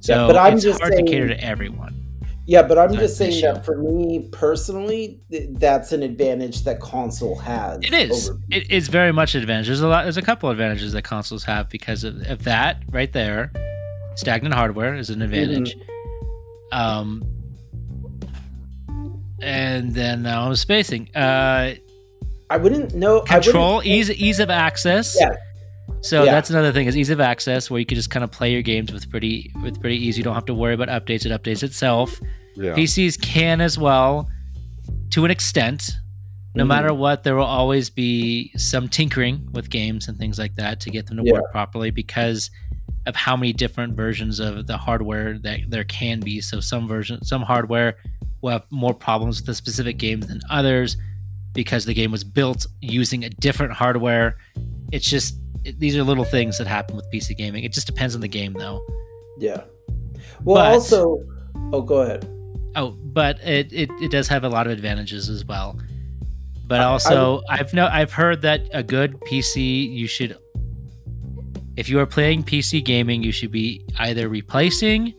A: So yeah, but I'm it's just hard saying, to cater to everyone.
B: Yeah, but I'm just saying that for me personally, that's an advantage that console has.
A: It is. It is very much an advantage. There's a lot. There's a couple advantages that consoles have because of, of that right there. Stagnant hardware is an advantage. Mm-hmm. Um, and then now I'm spacing. Uh,
B: I wouldn't know.
A: Control, wouldn't, ease, ease of access. Yeah. So yeah. that's another thing is ease of access where you can just kind of play your games with pretty with pretty easy. You don't have to worry about updates. It updates itself. Yeah. PCs can as well to an extent. No mm-hmm. matter what, there will always be some tinkering with games and things like that to get them to yeah. work properly because of how many different versions of the hardware that there can be. So some version some hardware will have more problems with the specific games than others because the game was built using a different hardware. It's just it, these are little things that happen with PC gaming. It just depends on the game, though.
B: Yeah. Well, but, also, oh, go ahead.
A: Oh, but it, it, it does have a lot of advantages as well. But also, I, have no I've heard that a good PC you should, if you are playing PC gaming, you should be either replacing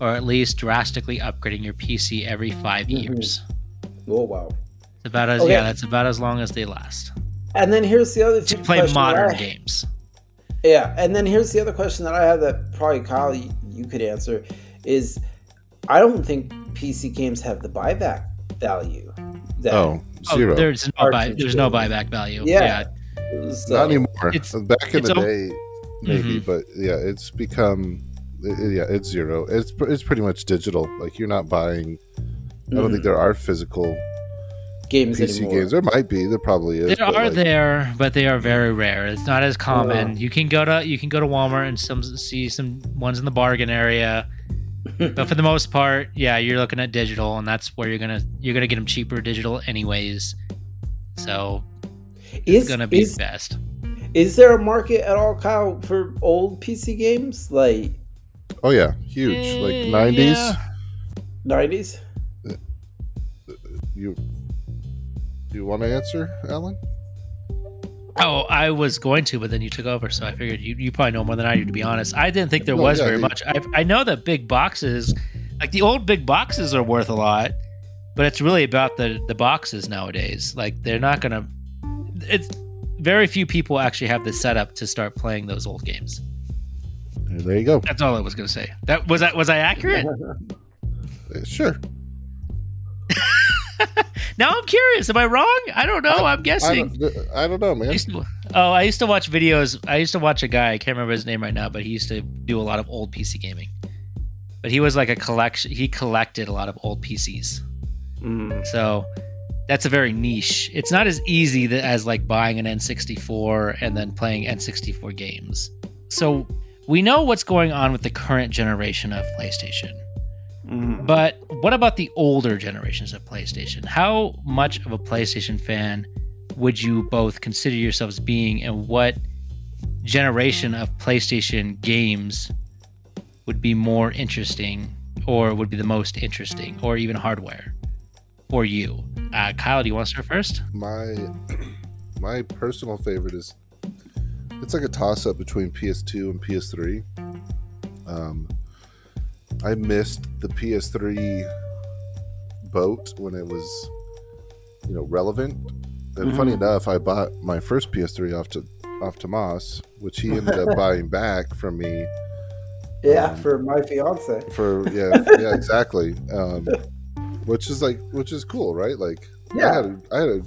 A: or at least drastically upgrading your PC every 5 mm-hmm. years.
B: Oh wow!
A: It's about as okay. yeah, that's about as long as they last.
B: And then here's the other
A: to play modern I, games.
B: Yeah, and then here's the other question that I have that probably Kyle you, you could answer is I don't think PC games have the buyback value.
C: That oh, zero.
A: Oh, there's no buy, there's no buyback value.
B: Yeah,
C: yeah. So, not anymore. Back in the day, maybe, mm-hmm. but yeah, it's become yeah, it's zero. It's it's pretty much digital. Like you're not buying. I don't mm-hmm. think there are physical
B: games
C: PC
B: anymore.
C: games. There might be. There probably is.
A: There are like, there, but they are very rare. It's not as common. Uh, you can go to you can go to Walmart and some see some ones in the bargain area. but for the most part, yeah, you're looking at digital, and that's where you're gonna you're gonna get them cheaper digital anyways. So is, it's gonna be is, best.
B: Is there a market at all, Kyle, for old PC games? Like,
C: oh yeah, huge, like nineties,
B: eh, nineties.
C: You do you want to answer, Allyn?
A: Oh, I was going to, but then you took over, so I figured you, you probably know more than I do. To be honest, I didn't think there was yeah, very much. I, I know that big boxes, like the old big boxes, are worth a lot, but it's really about the the boxes nowadays. Like they're not gonna. It's very few people actually have the setup to start playing those old games.
C: There you go.
A: That's all I was gonna say. That was that was I accurate?
C: sure.
A: now I'm curious. Am I wrong? I don't know. I, am guessing.
C: I don't, I don't, know, man.
A: I to, oh, I used to watch videos. I used to watch a guy. I can't remember his name right now, but he used to do a lot of old PC gaming. But he was like a collection. He collected a lot of old PCs. Mm. So that's a very niche. It's not as easy as like buying an N64 and then playing N64 games. So we know what's going on with the current generation of PlayStation. Mm-hmm. But what about the older generations of PlayStation? How much of a PlayStation fan would you both consider yourselves being, and what generation of PlayStation games would be more interesting, or would be the most interesting, or even hardware for you? Uh, Kyle, do you want to start first?
C: My my personal favorite is it's like a toss up between PS2 and PS3. Um, I missed the PS3 boat when it was, you know, relevant. And mm-hmm. funny enough, I bought my first PS3 off to off Tomas, which he ended up buying back from me.
B: Yeah, um, for my fiance.
C: For yeah, yeah, exactly. Um, which is like, which is cool, right? Like, yeah, I had a, I had a,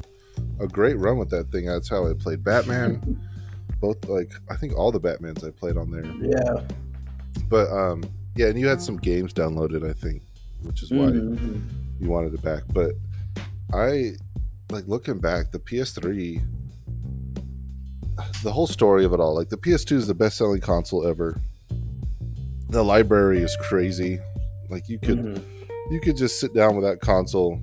C: a great run with that thing. That's how I played Batman. both like I think all the Batmans I played on there.
B: Yeah.
C: But um, yeah, and you had some games downloaded, I think, which is why
B: Mhm.
C: you wanted it back. But I like looking back, the PS3, the whole story of it all. Like the PS2 is the best selling console ever. The library is crazy. Like you could
B: Mhm.
C: you could just sit down with that console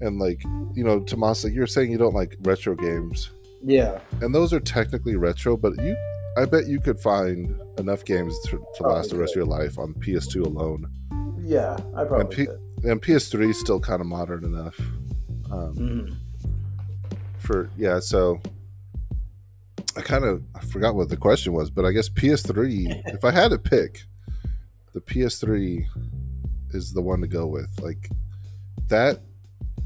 C: and like you know, Tomas, like you're saying you don't like retro games.
B: Yeah.
C: And those are technically retro, but you I bet you could find enough games to, to last the rest of your life on PS2 alone.
B: Yeah. I probably
C: P-
B: could.
C: And PS3 is still kind of modern enough. Um,
B: Mhm.
C: for yeah so i kind of i forgot what the question was but i guess ps3 if i had to pick the ps3 is the one to go with like that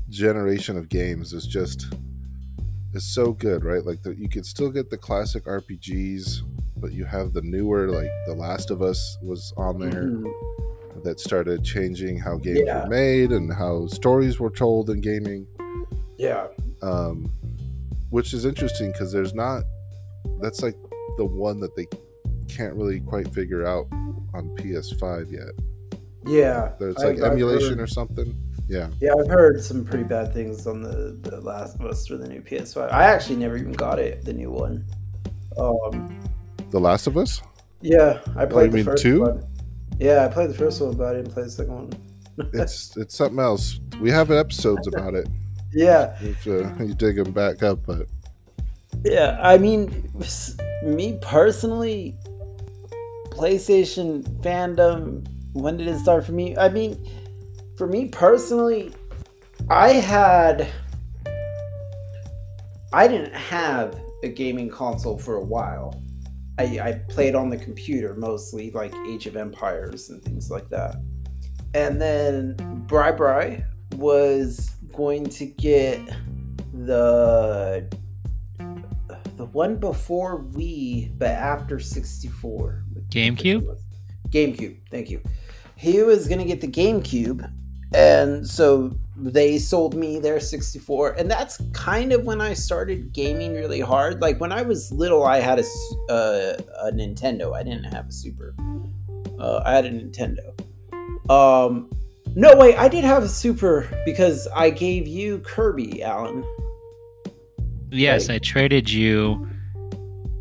C: generation of games is just is so good right like the, you can still get the classic rpgs but you have the newer like the last of us was on there
B: Mhm.
C: that started changing how games
B: Yeah.
C: were made and how stories were told in gaming
B: Yeah.
C: um, which is interesting because there's not that's like the one that they can't really quite figure out on PS5 yet.
B: Yeah. it's
C: like
B: I've
C: emulation
B: heard-
C: or something. Yeah,
B: Yeah, I've heard some pretty bad things on the, the Last of Us for the new PS5. I actually never even got it, the new one. Um,
C: The Last of Us.
B: yeah, I played
C: Oh, you
B: the
C: mean
B: first
C: two?
B: one. Yeah, I played the first one, but I didn't play the second one.
C: It's it's something else. We have episodes about it.
B: Yeah,
C: If uh, you dig them back up, but
B: yeah. I mean, me personally, PlayStation fandom. When did it start for me? I mean, for me personally, I had. I didn't have a gaming console for a while. I, I played on the computer mostly, like Age of Empires and things like that. And then Bri Bri was going to get the the one before Wii, but after 64.
A: GameCube?
B: GameCube, thank you. He was gonna get the GameCube, and so they sold me their 64, and that's kind of when I started gaming really hard. Like when I was little, I had a uh, a Nintendo. I didn't have a Super. Uh, I had a Nintendo. Um, no wait, I did have a Super because I gave you Kirby, Allyn.
A: Yes,
B: Right.
A: I traded you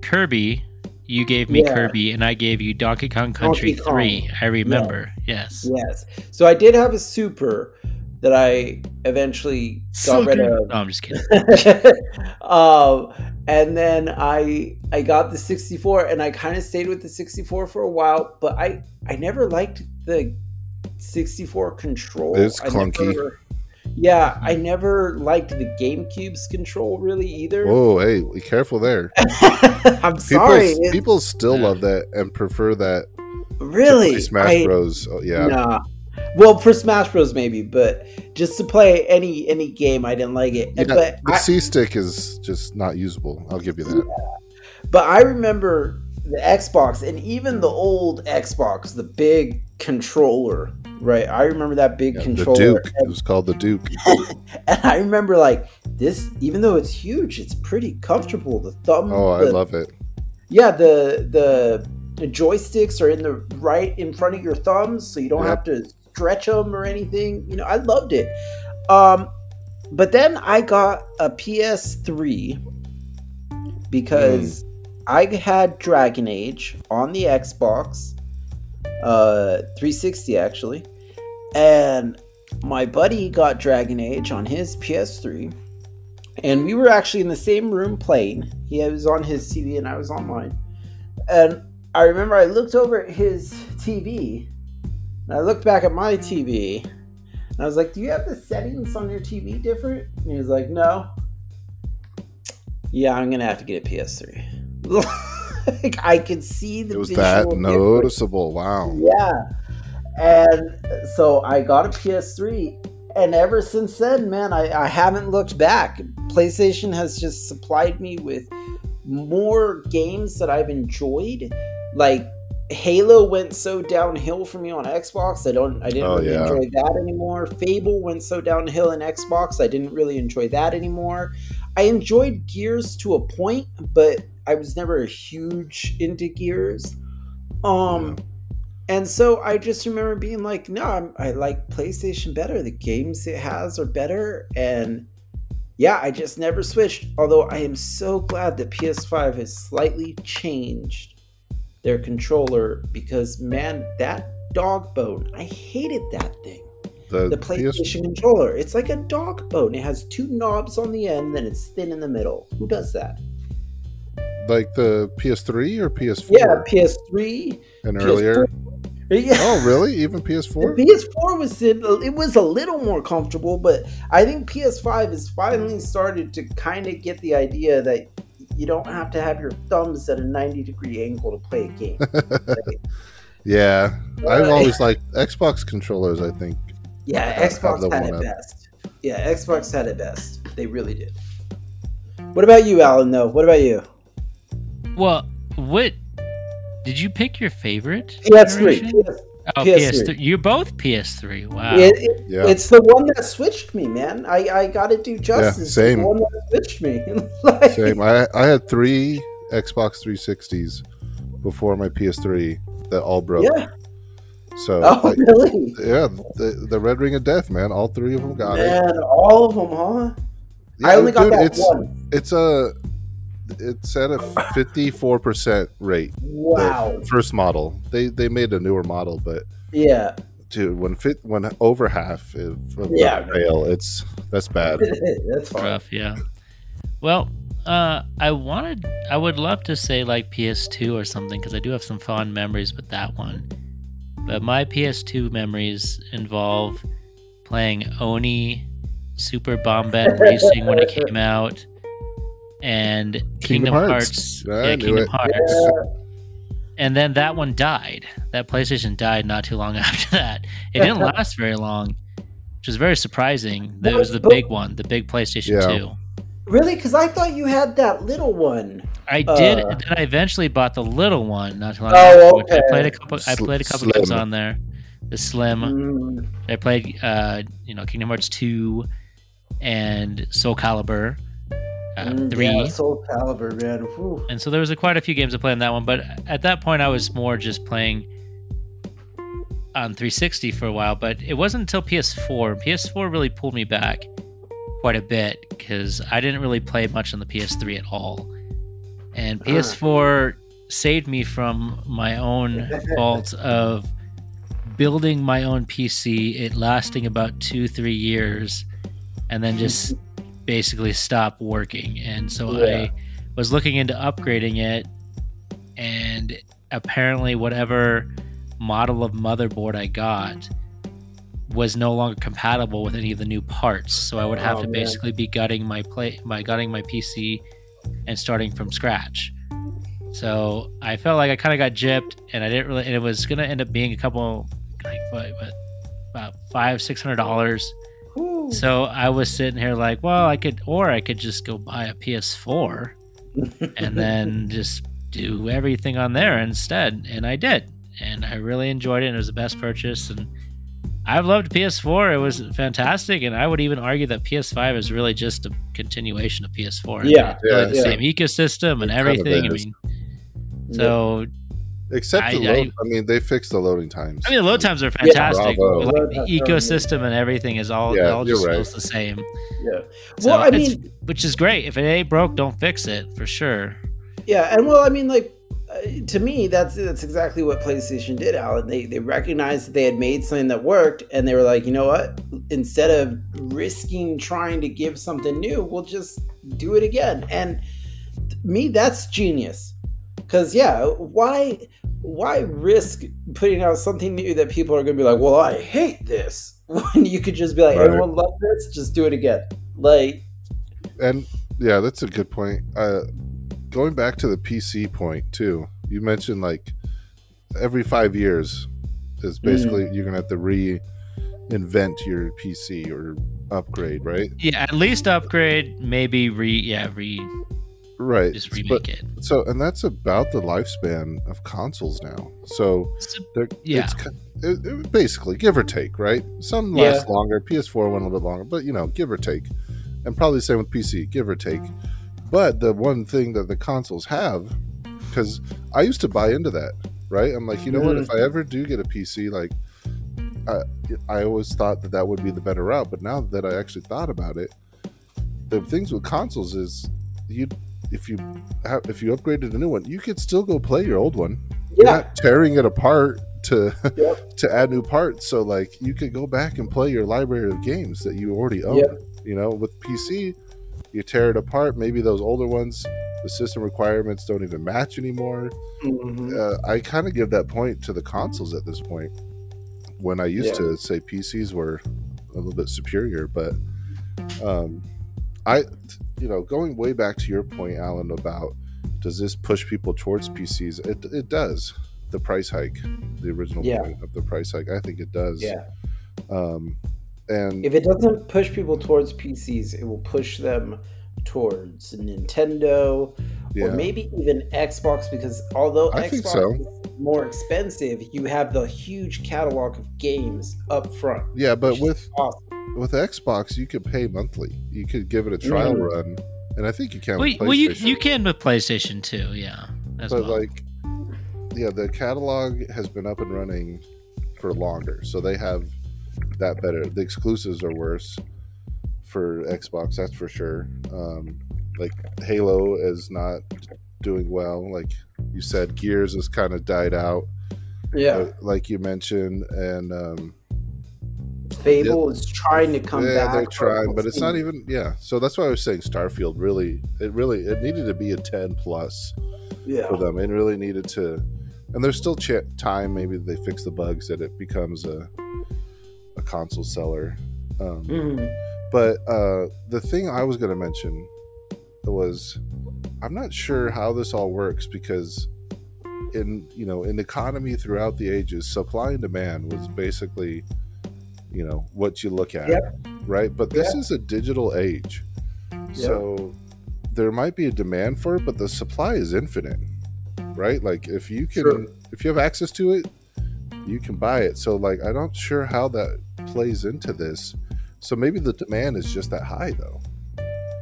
A: Kirby. You gave me
B: Yeah.
A: Kirby, and I gave you Donkey Kong Country
B: Donkey Kong.
A: 3. I remember. Yes.
B: Yes. So I did have a Super that I eventually got rid
A: Sucker.
B: of.
A: No, I'm just kidding.
B: um, and then I I got the 64 and I kind of stayed with the 64 for a while, but I I never liked the 64 control.
C: It's
B: I
C: clunky.
B: never- yeah, I never liked the GameCube's control really either.
C: Oh, hey, be careful there.
B: I'm
C: People
B: sorry.
C: people still love that and prefer that. to
B: really?
C: play Smash
B: I-
C: Bros. Oh, yeah,
B: Nah. Well, for Smash Bros, maybe, but just to play any any game, I didn't like it.
C: Yeah,
B: but
C: the C stick is just not usable. I'll give you that.
B: but I remember the Xbox and even the old Xbox, the big controller. Right, I remember that big
C: Yeah, the
B: controller,
C: Duke. It was called the Duke.
B: and I remember like this. Even though it's huge, it's pretty comfortable. The thumb.
C: Oh, I love it.
B: Yeah, the the the joysticks are in the right in front of your thumbs, so you don't
C: Yep.
B: have to stretch them or anything. You know, I loved it. Um, but then I got a PS3 because I had Dragon Age on the Xbox, uh, 360 actually, and my buddy got Dragon Age on his PS3, and we were actually in the same room playing. He was on his TV and I was on mine, and I remember I looked over at his TV, and I looked back at my TV, and I was like, "Do you have the settings on your TV different?" And he was like, "No." Yeah, I'm gonna have to get a PS3. Like I could see the
C: It was that
B: difference.
C: noticeable. Wow.
B: Yeah. And so I got a PS3, and ever since then, man, I, I haven't looked back. PlayStation has just supplied me with more games that I've enjoyed. Like Halo went so downhill for me on Xbox. I don't I didn't
C: Oh,
B: really
C: yeah.
B: enjoy that anymore. Fable went so downhill in Xbox. I didn't really enjoy that anymore. I enjoyed Gears to a point, but I was never a huge into Gears. Um, and so I just remember being like, no, I'm, I like PlayStation better. The games it has are better, and yeah, I just never switched. Although I am so glad that PS5 has slightly changed their controller because man, that dog bone, I hated that thing.
C: The,
B: The
C: PS
B: PlayStation controller, it's like a dog bone. It has two knobs on the end, then it's thin in the middle. Who does that?
C: Like the PS3 or PS4
B: Yeah, PS3,
C: and
B: PS4.
C: earlier.
B: Yeah.
C: Oh, really? Even PS4?
B: PS4 was in, it was a little more comfortable, but I think PS5 has finally started to kind of get the idea that you don't have to have your thumbs at a 90 degree angle to play a game.
C: yeah, I've always liked Xbox controllers. I think.
B: Yeah,
C: Have
B: Xbox
C: the
B: had it
C: up.
B: best. Yeah, Xbox had it best. They really did. What about you, Allyn? Though, what about you?
A: Well, what did you pick your favorite?
B: PS3. PS,
A: Oh,
B: PS3.
A: PS3. You're both PS3. Wow.
B: it, it-
C: Yeah.
B: It's the one that switched me, man. I, I got to do justice. to
C: same.
B: The one that switched me. Like-
C: Same. I I had three Xbox 360s before my PS3 that all broke.
B: Yeah.
C: So
B: Oh,
C: like,
B: really?
C: yeah, the, the Red Ring of Death, man. All three of them got it.
B: Man, all of them, huh?
C: Yeah,
B: I only got that
C: it's,
B: one.
C: It's a it's at a 54 percent rate.
B: Wow.
C: First model. They they made a newer model, but
B: Yeah.
C: dude, when fit when over half of of the
B: Yeah.
C: rail, it's that's bad.
B: That's hard.
A: rough yeah well uh i wanted i would love to say like ps2 or something because i do have some fond memories with that one but my ps2 memories involve playing oni super bombad racing when it came out and kingdom,
C: Kingdom
A: hearts,
C: Hearts. I
A: yeah kingdom
C: it.
A: hearts
B: Yeah.
A: and then that one died that playstation died not too long after that it didn't last very long which was very surprising that it was the big one the big playstation
C: Yeah.
A: 2
B: Really? Because I thought you had that little one.
A: I did,
B: Uh,
A: and then I eventually bought the little one not too long
B: Oh,
A: afterwards. I played a couple. I played a couple games on there. The Slim.
B: Mm,
A: I played, uh, you know, Kingdom Hearts two, and Soul Calibur uh,
B: mm,
A: three.
B: Yeah, Soul Calibur, man. Whew.
A: And so there was a, quite a few games to play on that one. But at that point, I was more just playing on 360 for a while. But it wasn't until PS4. PS4 really pulled me back quite a bit because I didn't really play much on the PS3 at all. And
B: Ah.
A: PS4 saved me from my own fault of building my own PC, it lasting about two, three years, and then just basically stop working. And so
B: Yeah.
A: I was looking into upgrading it, and apparently, whatever model of motherboard I got was no longer compatible with any of the new parts. So I would have
B: Oh,
A: to
B: man.
A: basically be gutting my play, my gutting my PC, and starting from scratch. So I felt like I kind of got gypped, and I didn't really. And it was gonna end up being a couple, like what, what about five, six hundred dollars. So I was sitting here like, well, I could, or I could just go buy a PS4 and then just do everything on there instead. And I did. And I really enjoyed it. And it was the best purchase. And I've loved PS4. It was fantastic. And I would even argue that PS5 is really just a continuation of PS4. I mean,
B: Yeah,
A: really
C: yeah,
A: the same ecosystem and
C: It kind of
A: everything. I mean, so
C: Except
A: I-
C: the load. I, mean, they fixed the loading times.
A: I mean, the load times are fantastic.
C: bravo.
A: but, like, the ecosystem and everything is all,
C: Yeah,
A: all just
C: right.
A: feels the same.
B: yeah.
A: So
B: Well, I mean,
A: which is great. If it ain't broke, don't fix it for sure.
B: Yeah, and well, I mean, like uh, to me, that's that's exactly what PlayStation did, Allyn. They they recognized that they had made something that worked, and they were like, you know what? Instead of risking trying to give something new, we'll just do it again. And to me, that's genius. Because yeah, why why risk putting out something new that people are going to be like, well, I hate this, when you could just be like,
C: Right.
B: everyone love this, just do it again. Like,
C: and yeah, that's a good point. Uh, going back to the PC point too, you mentioned like every five years is basically
B: Mm.
C: you're gonna have to reinvent your PC or upgrade, right?
A: Yeah, at least upgrade, maybe re yeah, re
C: Right.
A: just
C: But-
A: it.
C: So, and that's about the lifespan of consoles now. So,
A: So-
C: they're,
A: Yeah.
C: it's it, it basically give or take, right? Some
B: Yeah.
C: last longer. PS4 went a little bit longer, but you know, give or take, and probably the same with PC, give or take. But the one thing that the consoles have, because I used to buy into that, right? I'm like, you know what? Mm-hmm. If I ever do get a PC, like, I, I always thought that that would be the better route. But now that I actually thought about it, the things with consoles is you if you have if you upgraded a new one, you could still go play your old one. You're not tearing it apart to
B: Yep.
C: to add new parts. So like you could go back and play your library of games that you already own.
B: Yep.
C: You know, with PC, you tear it apart. Maybe those older ones, the system requirements don't even match anymore.
B: Mhm.
C: Uh, I kind of give that point to the consoles at this point. When I used
B: Yeah.
C: to say PCs were a little bit superior, but um, I, you know, going way back to your point, Allyn, about does this push people towards PCs? It it does. The price hike, the original
B: Yeah.
C: point of the price hike, I think it does.
B: Yeah.
C: Um, and
B: If it doesn't push people towards PCs, it will push them towards Nintendo
C: yeah,
B: or maybe even Xbox because although
C: I
B: Xbox
C: so.
B: is more expensive, you have the huge catalog of games up front.
C: yeah, but with
B: awesome.
C: With Xbox, you could pay monthly. You could give it a trial run, and I think you can.
A: Well,
C: with
A: well, you
C: PlayStation.
A: you can with PlayStation too, yeah. As
C: but
A: well.
C: like yeah the catalog has been up and running for longer so they have that better the exclusives are worse for xbox that's for sure um like halo is not doing well like you said gears has kind of died out
B: Yeah.
C: uh, like you mentioned and um
B: Fable is trying to come
C: yeah
B: back.
C: they're trying but it's not even yeah so that's why i was saying starfield really it really it needed to be a 10 plus.
B: Yeah.
C: for them. It really needed to, and there's still ch- time. Maybe they fix the bugs that it becomes a a console seller. Um,
B: Mhm.
C: But uh, the thing I was going to mention was, I'm not sure how this all works because in you know in economy throughout the ages, supply and demand was basically you know what you look at,
B: Yep.
C: right? But this
B: Yeah.
C: is a digital age, so there might be a demand for it, but the supply is infinite, right? Like if you can,
B: Sure.
C: if you have access to it, you can buy it. So like I'm not sure how that plays into this. So maybe the demand is just that high though,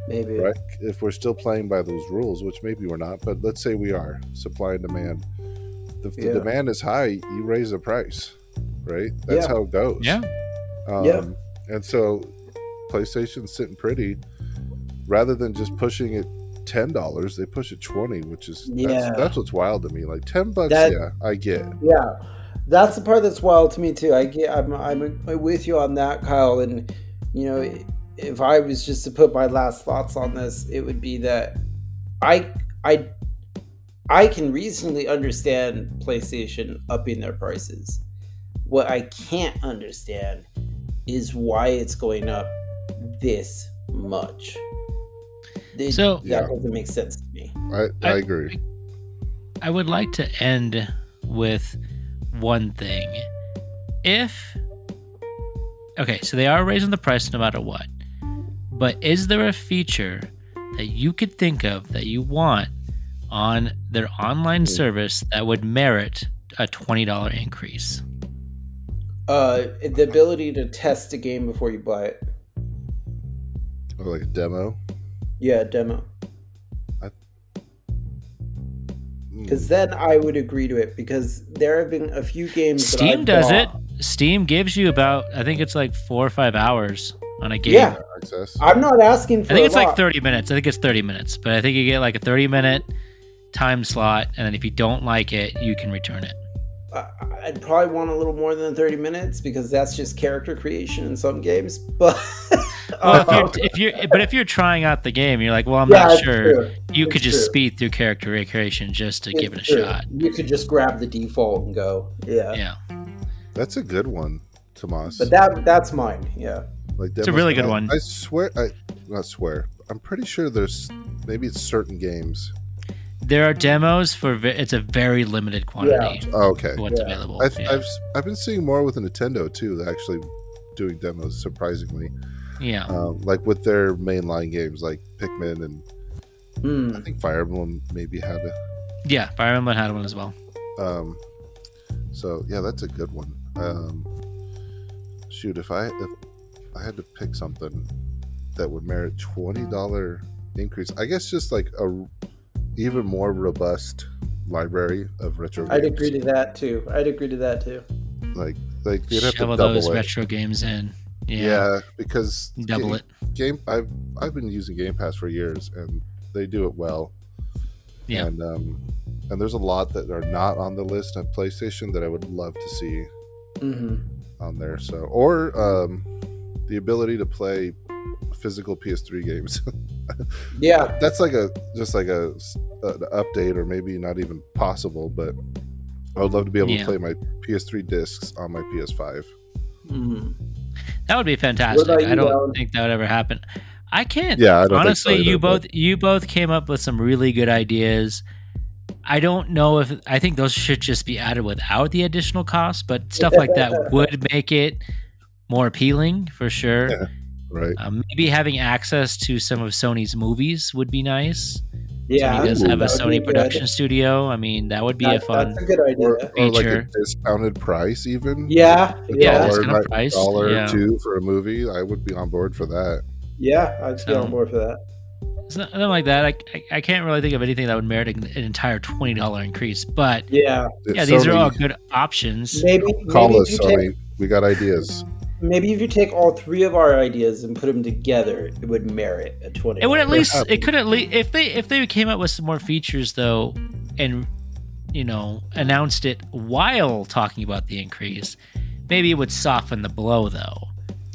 B: Maybe.
C: right? If we're still playing by those rules, which maybe we're not, but let's say we are supply and demand. If the
B: Yeah.
C: demand is high, you raise the price, right? That's
B: Yeah.
C: how it goes.
A: yeah.
C: Um,
B: Yeah.
C: And so PlayStation's sitting pretty. Rather than just pushing it ten dollars, they push it twenty, which is
B: Yeah.
C: that's, that's what's wild to me. Like ten bucks,
B: That-
C: yeah, I get.
B: Yeah, that's the part that's wild to me too. I get, I'm, I'm with you on that, Kyle. And you know, if I was just to put my last thoughts on this, it would be that I, I, I can reasonably understand PlayStation upping their prices. What I can't understand is why it's going up this much. It-
A: So-
B: that
C: Yeah.
B: doesn't make sense to me.
C: I, I,
A: I-
C: agree.
A: I would like to end with one thing. If okay, so they are raising the price no matter what, but is there a feature that you could think of that you want on their online hmm. service that would merit a twenty dollar increase?
B: Uh, the ability to test a game before you buy it.
C: Or like a demo.
B: Yeah, demo.
C: Mm,
B: Because then I would agree to it because there have been a few games.
A: Steam
B: I
A: does it. Steam gives you about I think it's like four or five hours on a game.
B: Yeah. I'm not asking for.
A: I think
B: a
A: it's like 30 minutes. I think it's 30 minutes, but I think you get like a 30 minute time slot, and then if you don't like it, you can return it.
B: I- I'd probably want a little more than 30 minutes because that's just character creation in some games. But
A: Well, if you're, um, if you're, but if you're trying out the game, you're like, well, I'm
B: yeah,
A: not sure.
B: true.
A: You could just
B: true.
A: speed through character creation just to give it a
B: true.
A: shot.
B: You could just grab the default and go. Yeah,
A: Yeah,
C: That's a good one, Tomas.
B: but that that's mine. Yeah.
C: like
A: It's a really good
C: I-
A: one.
C: I swear, I not swear. I'm pretty sure there's maybe it's certain games.
A: There are demos for ve- it's a very limited quantity.
C: Oh, okay.
A: What's
B: Yeah.
A: available?
C: I've,
A: yeah.
C: I've I've been seeing more with Nintendo too. Actually doing demos, surprisingly.
A: yeah.
C: Um, like with their mainline games, like Pikmin and
B: Hmm.
C: I think Fire Emblem maybe had a.
A: yeah, Fire Emblem had one as well.
C: Um, so yeah, that's a good one. Um, shoot, if I if I had to pick something that would merit twenty dollar increase. I guess just like a even more robust library of retro. Games.
B: I'd
C: games.
B: agree to that too. I'd agree to that too.
C: Like like you'd have
A: Shovel
C: to double
A: those
C: it.
A: retro games in.
C: yeah.
A: Yeah,
C: because
A: double
C: ga-
A: it.
C: Game I've I've been using Game Pass for years and they do it well.
A: Yeah.
C: And um and there's a lot that are not on the list on PlayStation that I would love to see
B: mm-hmm.
C: on there. So or um the ability to play physical PS3 games.
B: Yeah,
C: That's like a just like a an update or maybe not even possible, but I would love to be able
A: Yeah.
C: to play my PS3 discs on my PS5.
B: hmm
A: That would be fantastic.
B: you,
A: I don't
B: Allyn?
A: think that would ever happen. I can't.
C: Yeah, I don't
A: honestly,
C: think so
A: you
C: either,
A: both you both came up with some really good ideas. I don't know if I think those should just be added without the additional cost, but stuff like that would make it more appealing for sure.
C: Yeah. Right.
A: Um, maybe having access to some of Sony's movies would be nice.
B: yeah.
A: Sony does have a
B: that would
A: Sony
B: good.
A: production studio. I mean, that would be a fun.
B: That's a good idea.
C: Or, or like a discounted price, even.
B: yeah,
A: Yeah,
B: yeah,
A: that's
C: dollar,
A: kinda price,
C: dollar
A: yeah.
C: or two for a movie. I would be on board for that.
B: yeah. I'd be
A: So-
B: on board for that.
A: Something like that. I, I, I can't really think of anything that would merit an, an entire twenty dollar increase. But
B: Yeah,
A: yeah, these are all good options.
B: maybe
C: Call
B: maybe
C: us,
B: if you take
C: We got ideas.
B: Maybe if you take all three of our ideas and put them together, it would merit a twenty.
A: It would at least
C: Perhaps.
A: it could at least if they if they came up with some more features though, and you know announced it while talking about the increase, maybe it would soften the blow though.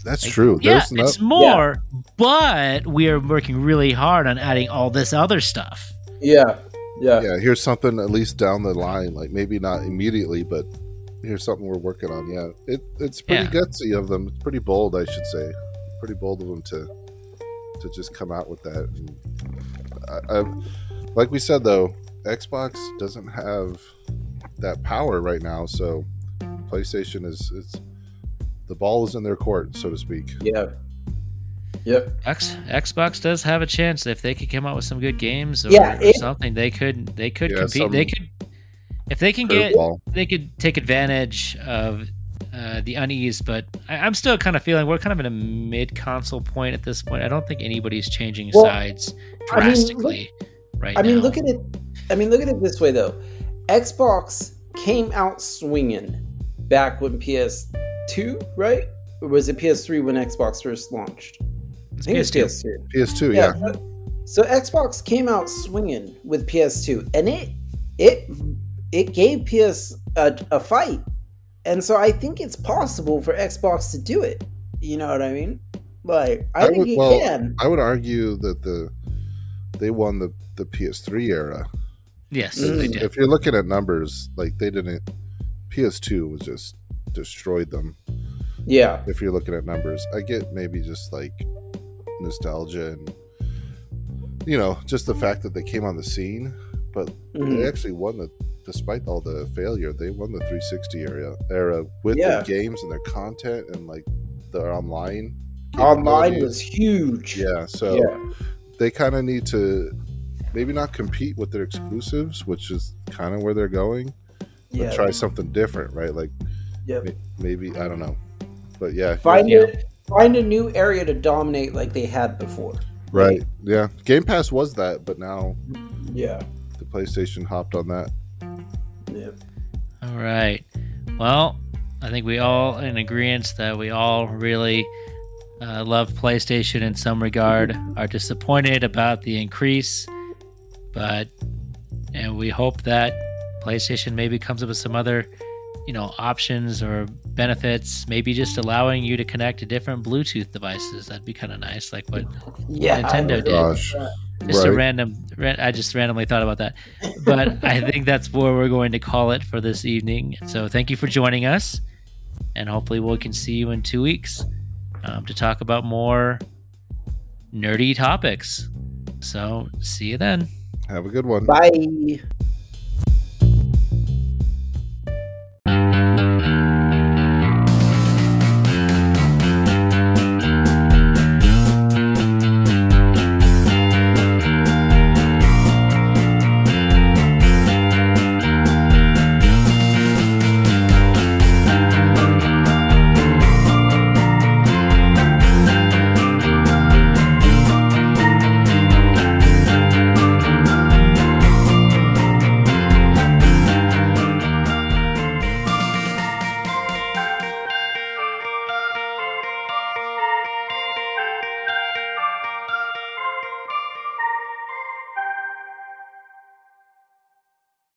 C: That's
A: Like,
C: true.
A: Yeah,
C: There's no,
A: it's more, but we are working really hard on adding all this other stuff.
B: Yeah, yeah,
C: yeah, here's something at least down the line, like maybe not immediately, but here's something we're working on. Yeah, it, it's pretty
A: Yeah.
C: gutsy of them. It's pretty bold, I should say. Pretty bold of them to to just come out with that. And I, I, like we said though, Xbox doesn't have that power right now, so PlayStation is it's the ball is in their court, so to speak.
B: yeah. Yep.
A: X, Xbox does have a chance if they could come out with some good games or,
B: Yeah,
A: or something. They could they could
C: Yeah,
A: compete. They could if they can get
C: Curveball.
A: they could take advantage of uh, the unease, but I, I'm still kind of feeling we're kind of in a mid console point at this point. I don't think anybody's changing
B: Well,
A: sides
B: I mean, look-
A: drastically right
B: I mean,
A: now.
B: look at it. I mean, look at it this way though. Xbox came out swinging back when PS2, right? Or was it PS3 when Xbox first launched? I think it's
A: PS2.
B: PS2.
C: PS2, yeah.
B: so- So Xbox came out swinging with PS2, and it it it gave PS a, a fight, and so I think it's possible for Xbox to do it. You know what I mean? Like I,
C: I
B: think
C: would-
B: it
C: well,
B: can.
C: I would argue that the they won the the PS3 era.
A: yes,
B: Mm.
A: they did.
C: If you're looking at numbers, like they didn't. PS2 was just destroyed them.
B: Yeah,
C: If you're looking at numbers, I get maybe just like nostalgia and you know just the fact that they came on the scene, but
B: Mhm.
C: they actually won the. Despite all the failure, they won the 360 era era with
B: Yeah.
C: their games and their content and like their online.
B: online was huge.
C: yeah. So
B: yeah.
C: they kind of need to maybe not compete with their exclusives, which is kind of where they're going, but
B: yeah.
C: try something different, right? Like
B: Yep.
C: may- maybe I don't know, but yeah,
B: Find
A: Yeah.
B: it. Find a new area to dominate like they had before.
C: right, yeah. Game Pass was that, but now
B: Yeah.
C: the PlayStation hopped on that.
A: All right. Well, I think we all in agreement that we all really uh, love PlayStation in some regard, are disappointed about the increase, but and we hope that PlayStation maybe comes up with some other, you know, options or benefits. Maybe just allowing you to connect to different Bluetooth devices. That'd be kind of nice, like what
B: Yeah.
A: Nintendo
B: I
A: did.
C: Gosh,
A: just a random ra- i just randomly thought about that but i think that's where we're going to call it for this evening so thank you for joining us and hopefully we can see you in two weeks um, to talk about more nerdy topics so see you then
C: have a good one.
B: Bye.